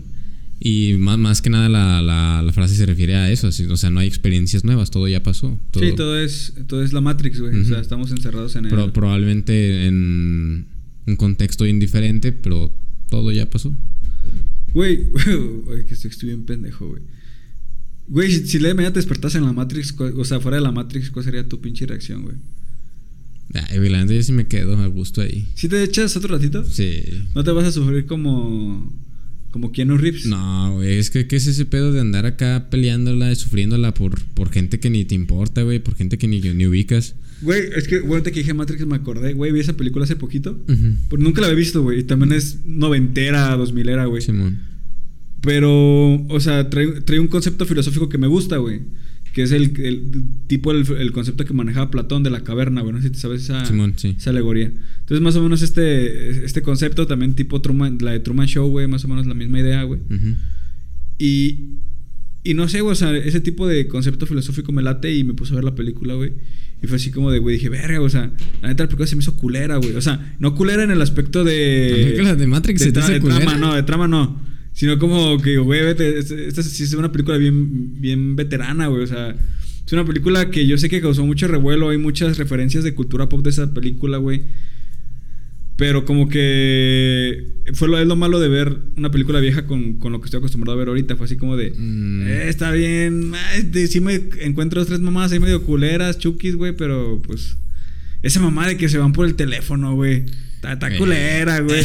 Y más, más que nada la, la, frase se refiere a eso. o sea, no hay experiencias nuevas, todo ya pasó. Sí, todo es, todo es la Matrix, güey. O sea, estamos encerrados en el. probablemente en un contexto indiferente, pero todo ya pasó. Güey, que estoy, estoy bien pendejo, güey. Güey, si, si de mañana te despertas en la Matrix, o sea, fuera de la Matrix, ¿cuál sería tu pinche reacción, güey? Güey, la yo sí me quedo a gusto ahí. ¿Sí te echas otro ratito? Sí. ¿No te vas a sufrir como. como Keanu Reeves? No, güey, es que ¿qué es ese pedo de andar acá peleándola, sufriéndola por, por gente que ni te importa, güey, por gente que ni, ni ubicas? Güey, es que, güey, te que dije Matrix me acordé, güey, vi esa película hace poquito. Pero nunca la había visto, güey. Y también es noventera, dos milera, güey. Simón. Pero, o sea, trae, un concepto filosófico que me gusta, güey. Que es el, tipo, el, concepto que manejaba Platón de la caverna, güey. No sé si te sabes esa, esa alegoría. Entonces, más o menos este, este concepto, también tipo Truman, la de Truman Show, güey, más o menos la misma idea, güey. Y, y no sé, güey, o sea, ese tipo de concepto filosófico me late y me puse a ver la película, güey. Y fue así como de, güey, dije, verga, o sea, la neta la película se me hizo culera, güey. O sea, no culera en el aspecto de. La de Matrix de, se trama, no, de trama no. Sino como que, güey, esta sí es una película bien, bien veterana, güey. O sea, es una película que yo sé que causó mucho revuelo. Hay muchas referencias de cultura pop de esa película, güey. Pero como que fue lo, es lo malo de ver una película vieja con, con, lo que estoy acostumbrado a ver ahorita. Fue así como de, mm. eh, está bien, sí me encuentro tres mamás ahí medio culeras, chukis, güey, pero pues esa mamá de que se van por el teléfono, güey. Está, eh. culera, güey.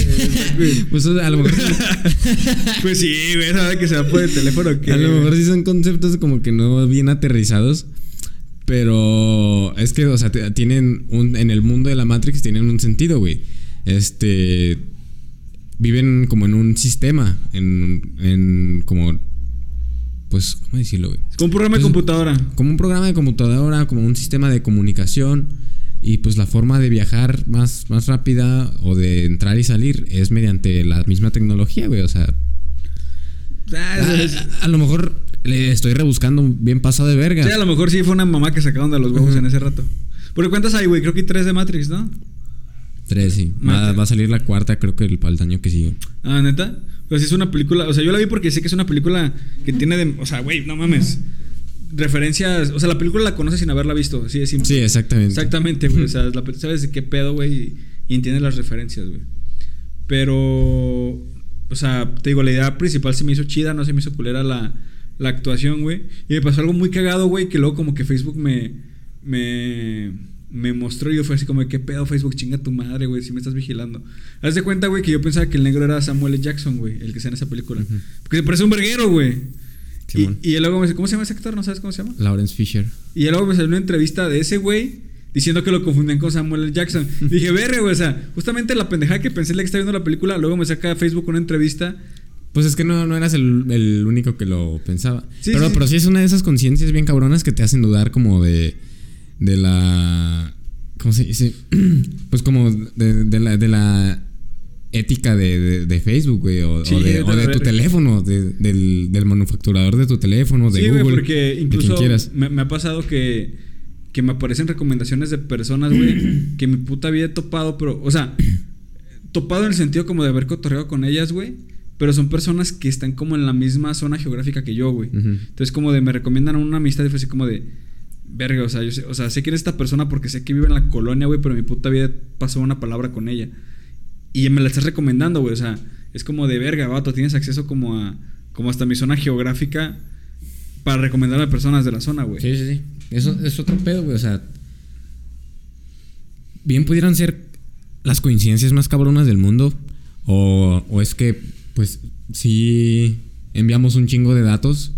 pues a lo mejor. pues sí, güey, sabe que se va por el teléfono. Que... A lo mejor sí son conceptos como que no bien aterrizados. Pero es que, o sea, tienen un. En el mundo de la Matrix tienen un sentido, güey. Este. Viven como en un sistema. En. en como. Pues, ¿cómo decirlo, güey? Como un programa de pues, computadora. Como un programa de computadora, como un sistema de comunicación y pues la forma de viajar más, más rápida o de entrar y salir es mediante la misma tecnología, güey. O sea. Ah, a, lo mejor le estoy rebuscando bien pasado de verga. Sí, a lo mejor sí fue una mamá que sacaron de los huevos en ese rato. ¿Por cuántas hay, güey? Creo que hay tres de Matrix, ¿no? Tres, sí. Va, a salir la cuarta, creo que el, el año que sigue. Ah, neta. Pues es una película. O sea, yo la vi porque sé que es una película que tiene de. O sea, güey, no mames referencias. O sea, la película la conoces sin haberla visto. Así es Sí, exactamente. Exactamente, güey. O sea, sabes de qué pedo, güey. Y, entiendes las referencias, güey. Pero. O sea, te digo, la idea principal se me hizo chida, no se me hizo culera la, la actuación, güey. Y me pasó algo muy cagado, güey, que luego como que Facebook me. me. me mostró y yo fue así como, ¿qué pedo Facebook? Chinga tu madre, güey, si me estás vigilando. Haz de cuenta, güey, que yo pensaba que el negro era Samuel L. Jackson, güey, el que está en esa película. Porque se parece un verguero, güey. Y, luego me dice, ¿cómo se llama ese actor? ¿No sabes cómo se llama? Lawrence Fisher. Y luego me salió una entrevista de ese güey diciendo que lo confundían con Samuel L. Jackson. Y dije, verre, güey, o sea, justamente la pendejada que pensé la que estaba viendo la película, luego me saca a Facebook una entrevista. Pues es que no, no eras el, único que lo pensaba. pero, sí. pero sí es una de esas conciencias bien cabronas que te hacen dudar como de, de la... ¿Cómo se dice? Pues como de, la, de la ética de, de, Facebook, güey, o, de, tu teléfono, del, del, manufacturador de tu teléfono, de sí, Google. porque incluso me, ha pasado que, que me aparecen recomendaciones de personas, güey, que mi puta vida he topado, pero, o sea, topado en el sentido como de haber cotorreado con ellas, güey. Pero son personas que están como en la misma zona geográfica que yo, güey. Entonces, como de me recomiendan a una amistad y fue así como de. Verga, o sea, yo sé, o sea, sé quién es esta persona porque sé que vive en la colonia, güey, pero mi puta vida pasó una palabra con ella. Y me la estás recomendando, güey. O sea, es como de verga, vato. Tienes acceso como a. como hasta mi zona geográfica. Para recomendar a personas de la zona, güey. Sí, sí, sí. Eso es otro pedo, güey. O sea. bien pudieran ser las coincidencias más cabronas del mundo. O, o es que, pues, sí enviamos un chingo de datos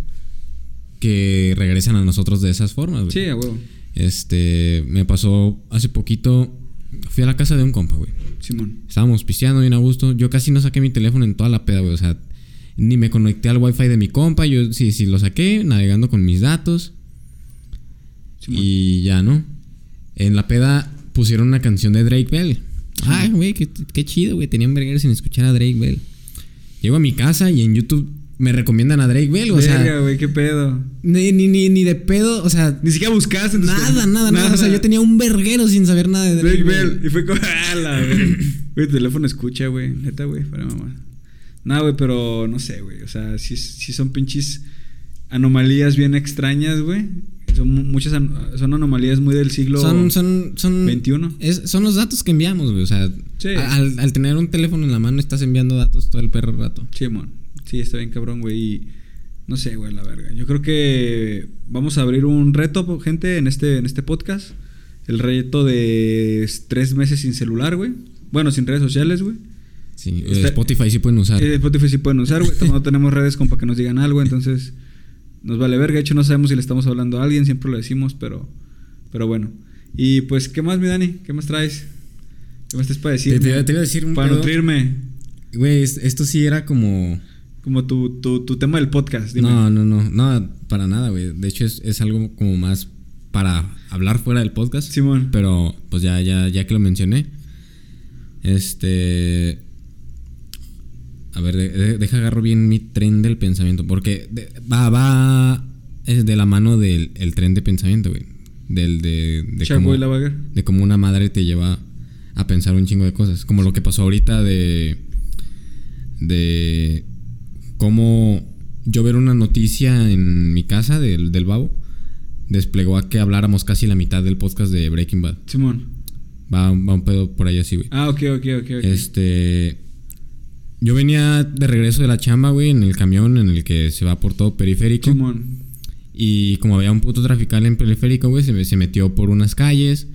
que regresan a nosotros de esas formas, güey. Sí, a huevo. Este, me pasó hace poquito. Fui a la casa de un compa, güey. Simón. Estábamos pisteando bien a gusto. Yo casi no saqué mi teléfono en toda la peda, güey. O sea, ni me conecté al wifi de mi compa. Yo sí, sí lo saqué, navegando con mis datos. Simón. Y ya, ¿no? En la peda pusieron una canción de Drake Bell. Ay, güey, qué, qué chido, güey. Tenían vergueros sin escuchar a Drake Bell. Llego a mi casa y en YouTube me recomiendan a Drake Bell, o sea. Verga, güey, qué pedo. Ni, ni, ni, ni de pedo, o sea. Ni siquiera buscaste. tus- Nada, nada, nada, O sea, yo tenía un verguero sin saber nada de Drake Bell. Y fue como. ¡Ah, la verga! Güey, tu teléfono escucha, güey. Neta, güey, para mamá. Nada, güey, pero no sé, güey. O sea, sí, sí son pinches anomalías bien extrañas, güey. Son mu- muchas son anomalías muy del siglo Son, son, son. 21. Es, son los datos que enviamos, güey. O sea, Sí. al, al tener un teléfono en la mano estás enviando datos todo el perro rato. Sí, mon. Sí, está bien cabrón, güey. Y no sé, güey, la verga. Yo creo que vamos a abrir un reto, gente, en este, en este podcast. El reto de tres meses sin celular, güey. Bueno, sin redes sociales, güey. Sí, Está- Spotify sí pueden usar. Eh, Spotify sí pueden usar, güey. No tenemos redes como para que nos digan algo, entonces nos vale verga. De hecho, no sabemos si le estamos hablando a alguien, siempre lo decimos, pero, pero bueno. Y pues, ¿qué más, mi Dani? ¿Qué más traes? ¿Qué más tienes para decir? Te, te iba- te iba a decir un Para pedo. nutrirme. Güey, es- esto sí era como. Como tu, tu, tu tema del podcast. Dime. No, no, no. No, para nada, güey. De hecho, es, es algo como más para hablar fuera del podcast. Simón. Pero, pues ya, ya, ya que lo mencioné. Este. A ver, de- de- deja agarro bien mi tren del pensamiento. Porque de- va, va. Es de la mano del el tren de pensamiento, güey. Del de. de cómo- Boy Lavager. de cómo una madre te lleva a pensar un chingo de cosas. Como lo que pasó ahorita de. de. Cómo yo ver una noticia en mi casa del, del babo desplegó a que habláramos casi la mitad del podcast de Breaking Bad. Simón. Va, va un pedo por ahí así, güey. Ah, ok, ok, ok. ok. Este. Yo venía de regreso de la chamba, güey, en el camión en el que se va por todo periférico. Simón. Y como había un puto trafical en periférico, güey, se, se metió por unas calles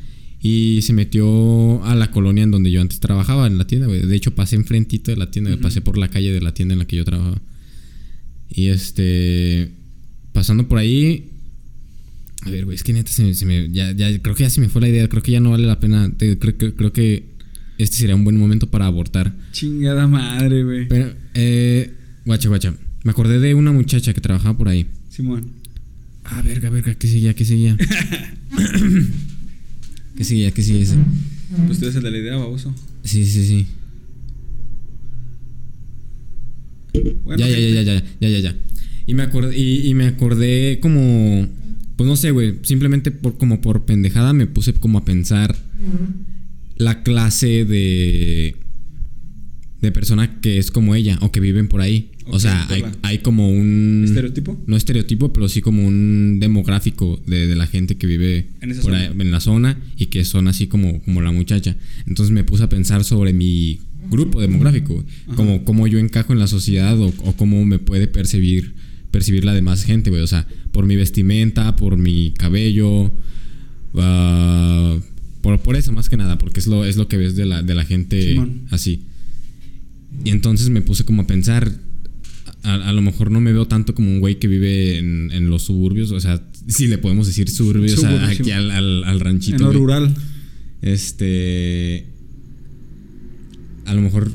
y se metió a la colonia en donde yo antes trabajaba, en la tienda, güey. De hecho, pasé enfrentito de la tienda, pasé por la calle de la tienda en la que yo trabajaba. Y este. Pasando por ahí. A ver, güey, es que neta se, me- se me. Ya, ya, creo que ya se me fue la idea. Creo que ya no vale la pena. te- creo, que- creo que este sería un buen momento para abortar. Chingada madre, güey. Pero, eh. Guacha, guacha. Me acordé de una muchacha que trabajaba por ahí. Simón. Ah, verga, verga, ¿qué seguía? ¿Qué seguía? ¿Qué seguía? ¿Qué seguía ese? Pues tú eres el de la idea, baboso. Sí, sí, sí. Bueno, ya, ya, ya, ya, ya, ya, ya, ya. Y me acordé, y, y me acordé como. Pues no sé, güey. Simplemente por, como por pendejada me puse como a pensar la clase de. De persona que es como ella o que viven por ahí. o sea, hay, como un. ¿Estereotipo? No estereotipo, pero sí como un demográfico de, de la gente que vive En esa por zona. ahí- en la zona y que son así como, como la muchacha. Entonces me puse a pensar sobre mi grupo demográfico. Ajá. como cómo yo encajo en la sociedad o, o cómo me puede percibir percibir la demás gente, güey. O sea, por mi vestimenta, por mi cabello, ah, por, por eso más que nada, porque es lo, es lo que ves de la, de la gente Simón. así. Y entonces me puse como a pensar, a, a lo mejor no me veo tanto como un güey que vive en, en los suburbios, o sea, si le podemos decir suburbios, a- aquí al, al, al ranchito. En lo güey. rural. Este. A lo mejor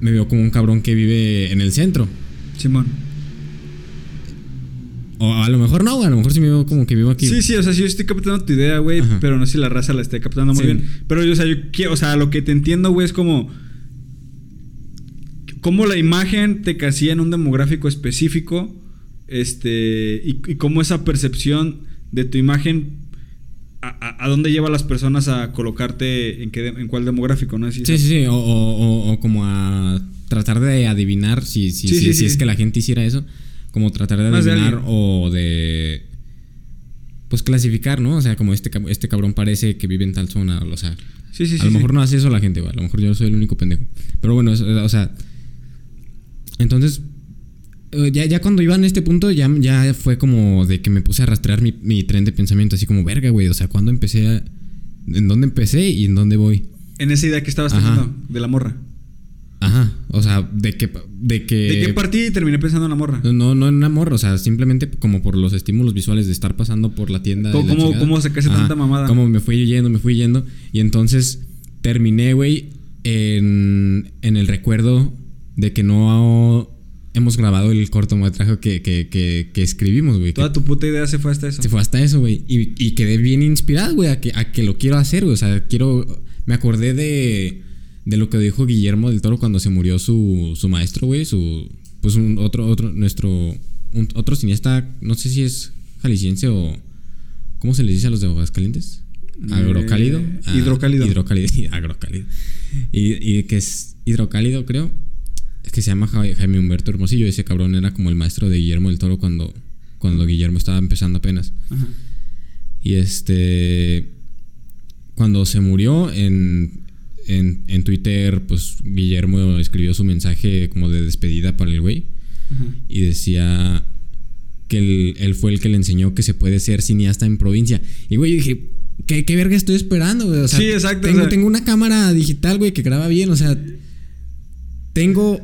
me veo como un cabrón que vive en el centro. Simón. O a lo mejor no, güey, a lo mejor sí me veo como que vivo aquí. Sí, sí, o sea, sí, yo estoy captando tu idea, güey, pero no sé si la raza la esté captando muy Sí. bien. Pero yo, o sea, yo quiero, o sea, lo que te entiendo, güey, es como. Cómo la imagen te casilla en un demográfico específico. Este. Y, y cómo esa percepción de tu imagen. A, dónde lleva a las personas a colocarte en, qué, en cuál demográfico, ¿no? Sí, sí, sí. O, o- o- o como a tratar de adivinar si, si, Sí, si, sí, si es que la gente hiciera eso. Como tratar de adivinar o de. Pues clasificar, ¿no? O sea, como este, este cabrón parece que vive en tal zona. O sea, Sí, sí, a lo mejor no hace eso la gente, güey. A lo mejor yo soy el único pendejo. Pero bueno, o sea. Entonces, eh, ya, ya cuando iba en este punto, ya, ya fue como de que me puse a rastrear mi, mi tren de pensamiento, así como, verga, güey. O sea, cuando empecé a. en dónde empecé y en dónde voy. En esa idea que estabas Ajá. teniendo de la morra. Ajá, o sea, de que... De que ¿De qué partí y terminé pensando en la morra? No, no en un amor, o sea, simplemente como por los estímulos visuales de estar pasando por la tienda. ¿Cómo- y la cómo- cómo sacaste tanta mamada? Cómo me fui yendo, me fui yendo. Y entonces terminé, güey, en, en el recuerdo de que no hemos grabado el cortometraje que, que, que, que escribimos, güey. Toda tu puta idea se fue hasta eso. se fue hasta eso, güey. Y, y quedé bien inspirado, güey, a que, a que lo quiero hacer, güey. O sea, quiero. Me acordé de, de lo que dijo Guillermo del Toro cuando se murió su, su maestro, güey. Su. Pues un otro, otro, nuestro. un- otro cineasta, no sé si es jalisciense o. ¿Cómo se les dice a los de Aguascalientes? Agrocálido. Eh, Ah, hidrocálido. Hidrocálido. Agrocálido. Y, y que es hidrocálido, creo. Es que se llama Ja- Jaime Humberto Hermosillo. Ese cabrón era como el maestro de Guillermo del Toro cuando, cuando Guillermo estaba empezando apenas. Ajá. Y este. Cuando se murió en, en, en Twitter, pues Guillermo escribió su mensaje como de despedida para el güey. Ajá. Y decía que él, él fue el que le enseñó que se puede ser cineasta en provincia. Y güey, yo dije, ¿qué, qué verga estoy esperando, güey? O sea, Sí, exacto, Tengo, o sea- tengo una cámara digital, güey, que graba bien. O sea, tengo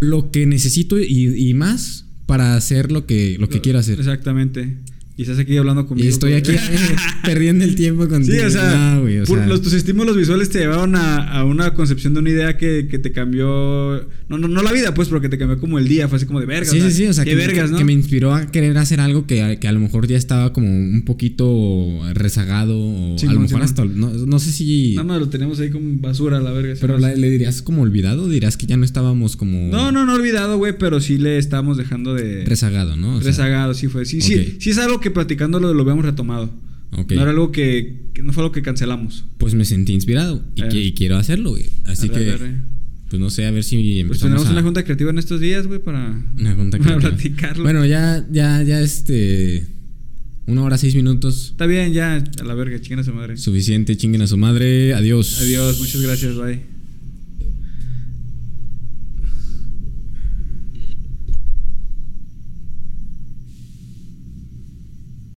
lo que necesito y, y más para hacer lo que, lo que quiero hacer. Exactamente. Y estás aquí hablando conmigo. Y estoy aquí perdiendo el tiempo contigo. Sí, o sea, No, güey, o por- sea, los, tus estímulos visuales te llevaron a, a una concepción de una idea que, que te cambió. No, no, no la vida, pues, pero que te cambió como el día. Fue así como de vergas. Sí, sí, sí, o sea, que, vergas, ¿no? que me inspiró a querer hacer algo que, que a lo mejor ya estaba como un poquito rezagado o a Simón, lo mejor hasta no, no sé si Nada más lo tenemos ahí como basura, la verga. pero la- le dirías como olvidado, dirás que ya no estábamos como No, no, no olvidado, güey, pero sí le estamos dejando de. rezagado, ¿no? O sea, rezagado, sí fue. Sí, sí, sí es algo que platicándolo lo habíamos retomado. No era algo que, que no fue algo que cancelamos. Pues me sentí inspirado y, Eh. que- y quiero hacerlo, güey. Así Arre, que arre. pues no sé, a ver si Pues empezamos tenemos a una junta creativa en estos días, güey, para, una junta para creativa. platicarlo. Bueno, ya ya ya este una hora seis minutos Está bien, ya, a la verga, chinguen a su madre. suficiente, chinguen a su madre. Adiós. Adiós, muchas gracias, bye.